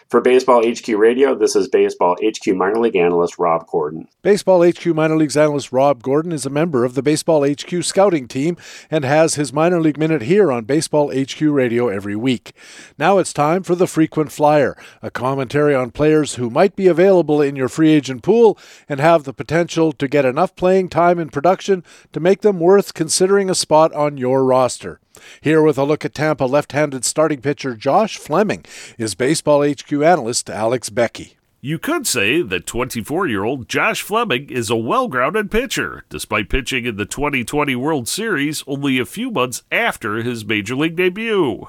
For Baseball HQ Radio, this is Baseball HQ minor league analyst Rob Gordon. Baseball HQ minor leagues analyst Rob Gordon is a member of the Baseball HQ scouting team and has his minor league minute here on Baseball HQ Radio every week. Now it's time for the frequent flyer, a commentary on players who might be available in your free agent pool and have the potential to get enough playing time and production to make them worth considering a spot on your roster. Here with a look at Tampa left handed starting pitcher Josh Fleming is Baseball HQ analyst Alex Beckey. You could say that 24 year old Josh Fleming is a well grounded pitcher, despite pitching in the 2020 World Series only a few months after his major league debut.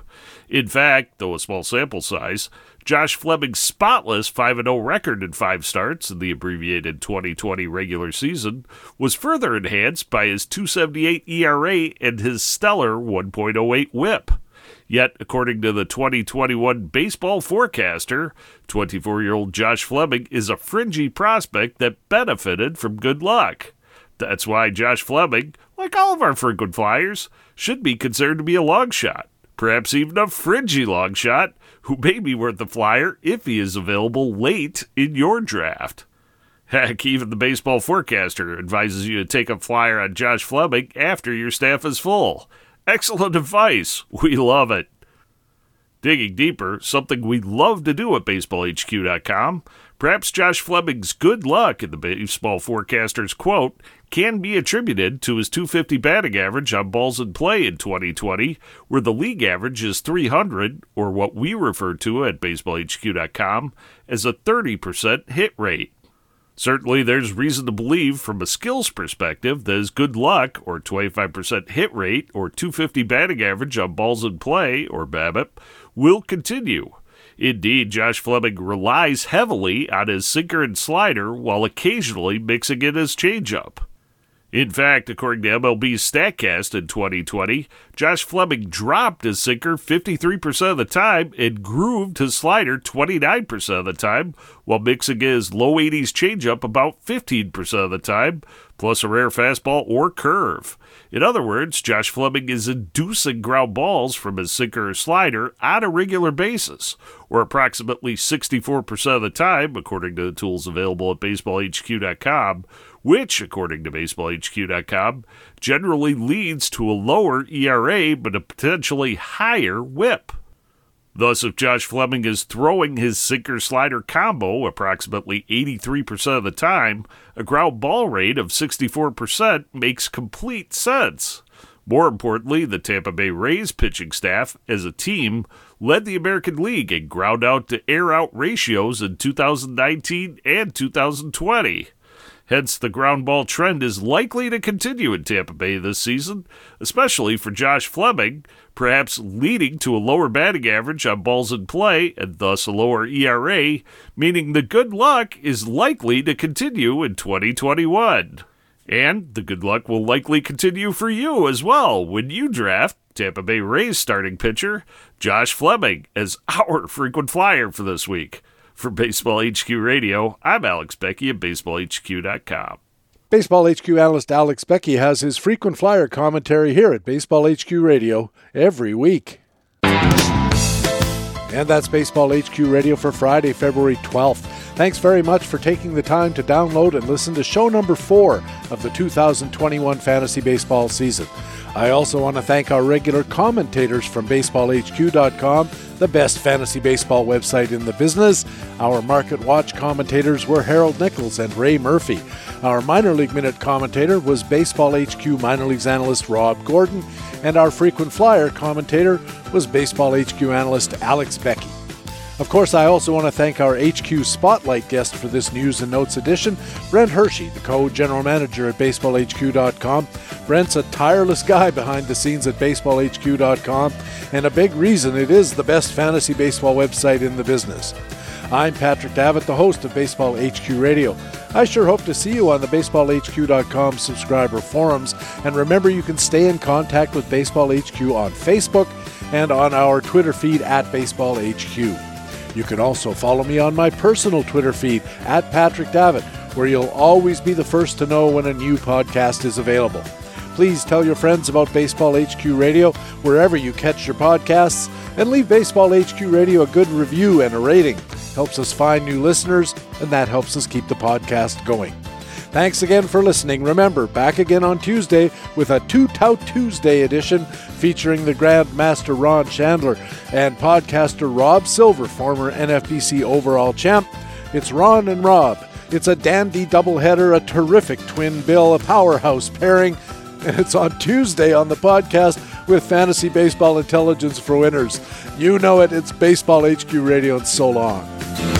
In fact, though a small sample size, Josh Fleming's spotless 5 0 record in five starts in the abbreviated 2020 regular season was further enhanced by his 278 ERA and his stellar 1.08 whip. Yet, according to the 2021 baseball forecaster, 24 year old Josh Fleming is a fringy prospect that benefited from good luck. That's why Josh Fleming, like all of our frequent flyers, should be considered to be a long shot, perhaps even a fringy long shot, who may be worth the flyer if he is available late in your draft. Heck, even the baseball forecaster advises you to take a flyer on Josh Fleming after your staff is full. Excellent advice. We love it. Digging deeper, something we love to do at baseballhq.com, perhaps Josh Fleming's good luck in the baseball forecaster's quote can be attributed to his 250 batting average on balls in play in 2020, where the league average is 300, or what we refer to at baseballhq.com as a 30% hit rate. Certainly, there's reason to believe from a skills perspective that his good luck, or 25% hit rate, or 250 batting average on balls in play, or BABIP, will continue. Indeed, Josh Fleming relies heavily on his sinker and slider while occasionally mixing in his changeup. In fact, according to MLB's StatCast in 2020, Josh Fleming dropped his sinker 53% of the time and grooved his slider 29% of the time, while mixing his low 80s changeup about 15% of the time, plus a rare fastball or curve. In other words, Josh Fleming is inducing ground balls from his sinker or slider on a regular basis, or approximately 64% of the time, according to the tools available at baseballhq.com which, according to baseballhq.com, generally leads to a lower ERA but a potentially higher whip. Thus, if Josh Fleming is throwing his sinker slider combo approximately 83% of the time, a ground ball rate of 64% makes complete sense. More importantly, the Tampa Bay Rays pitching staff, as a team, led the American League in ground out to air out ratios in 2019 and 2020. Hence, the ground ball trend is likely to continue in Tampa Bay this season, especially for Josh Fleming, perhaps leading to a lower batting average on balls in play and thus a lower ERA, meaning the good luck is likely to continue in 2021. And the good luck will likely continue for you as well when you draft Tampa Bay Rays starting pitcher Josh Fleming as our frequent flyer for this week. For Baseball HQ Radio, I'm Alex Beckey at BaseballHQ.com. Baseball HQ analyst Alex Becky has his frequent flyer commentary here at Baseball HQ Radio every week. And that's Baseball HQ Radio for Friday, February 12th. Thanks very much for taking the time to download and listen to show number four of the 2021 fantasy baseball season. I also want to thank our regular commentators from BaseballHQ.com, the best fantasy baseball website in the business. Our Market Watch commentators were Harold Nichols and Ray Murphy. Our Minor League Minute commentator was Baseball HQ minor leagues analyst Rob Gordon, and our frequent flyer commentator was Baseball HQ analyst Alex Beckey. Of course, I also want to thank our HQ Spotlight guest for this news and notes edition, Brent Hershey, the co general manager at BaseballHQ.com. Brent's a tireless guy behind the scenes at BaseballHQ.com, and a big reason it is the best fantasy baseball website in the business. I'm Patrick Davitt, the host of Baseball HQ Radio. I sure hope to see you on the BaseballHQ.com subscriber forums, and remember you can stay in contact with Baseball HQ on Facebook and on our Twitter feed at Baseball HQ. You can also follow me on my personal Twitter feed at Patrick Davitt, where you'll always be the first to know when a new podcast is available. Please tell your friends about Baseball HQ Radio wherever you catch your podcasts, and leave Baseball HQ Radio a good review and a rating. Helps us find new listeners, and that helps us keep the podcast going. Thanks again for listening. Remember, back again on Tuesday with a Two Tout Tuesday edition featuring the Grandmaster Ron Shandler and podcaster Rob Silver, former NFBC overall champ. It's Ron and Rob. It's a dandy doubleheader, a terrific twin bill, a powerhouse pairing, and it's on Tuesday on the podcast with Fantasy Baseball Intelligence for Winners. You know it, it's Baseball HQ Radio, and so long.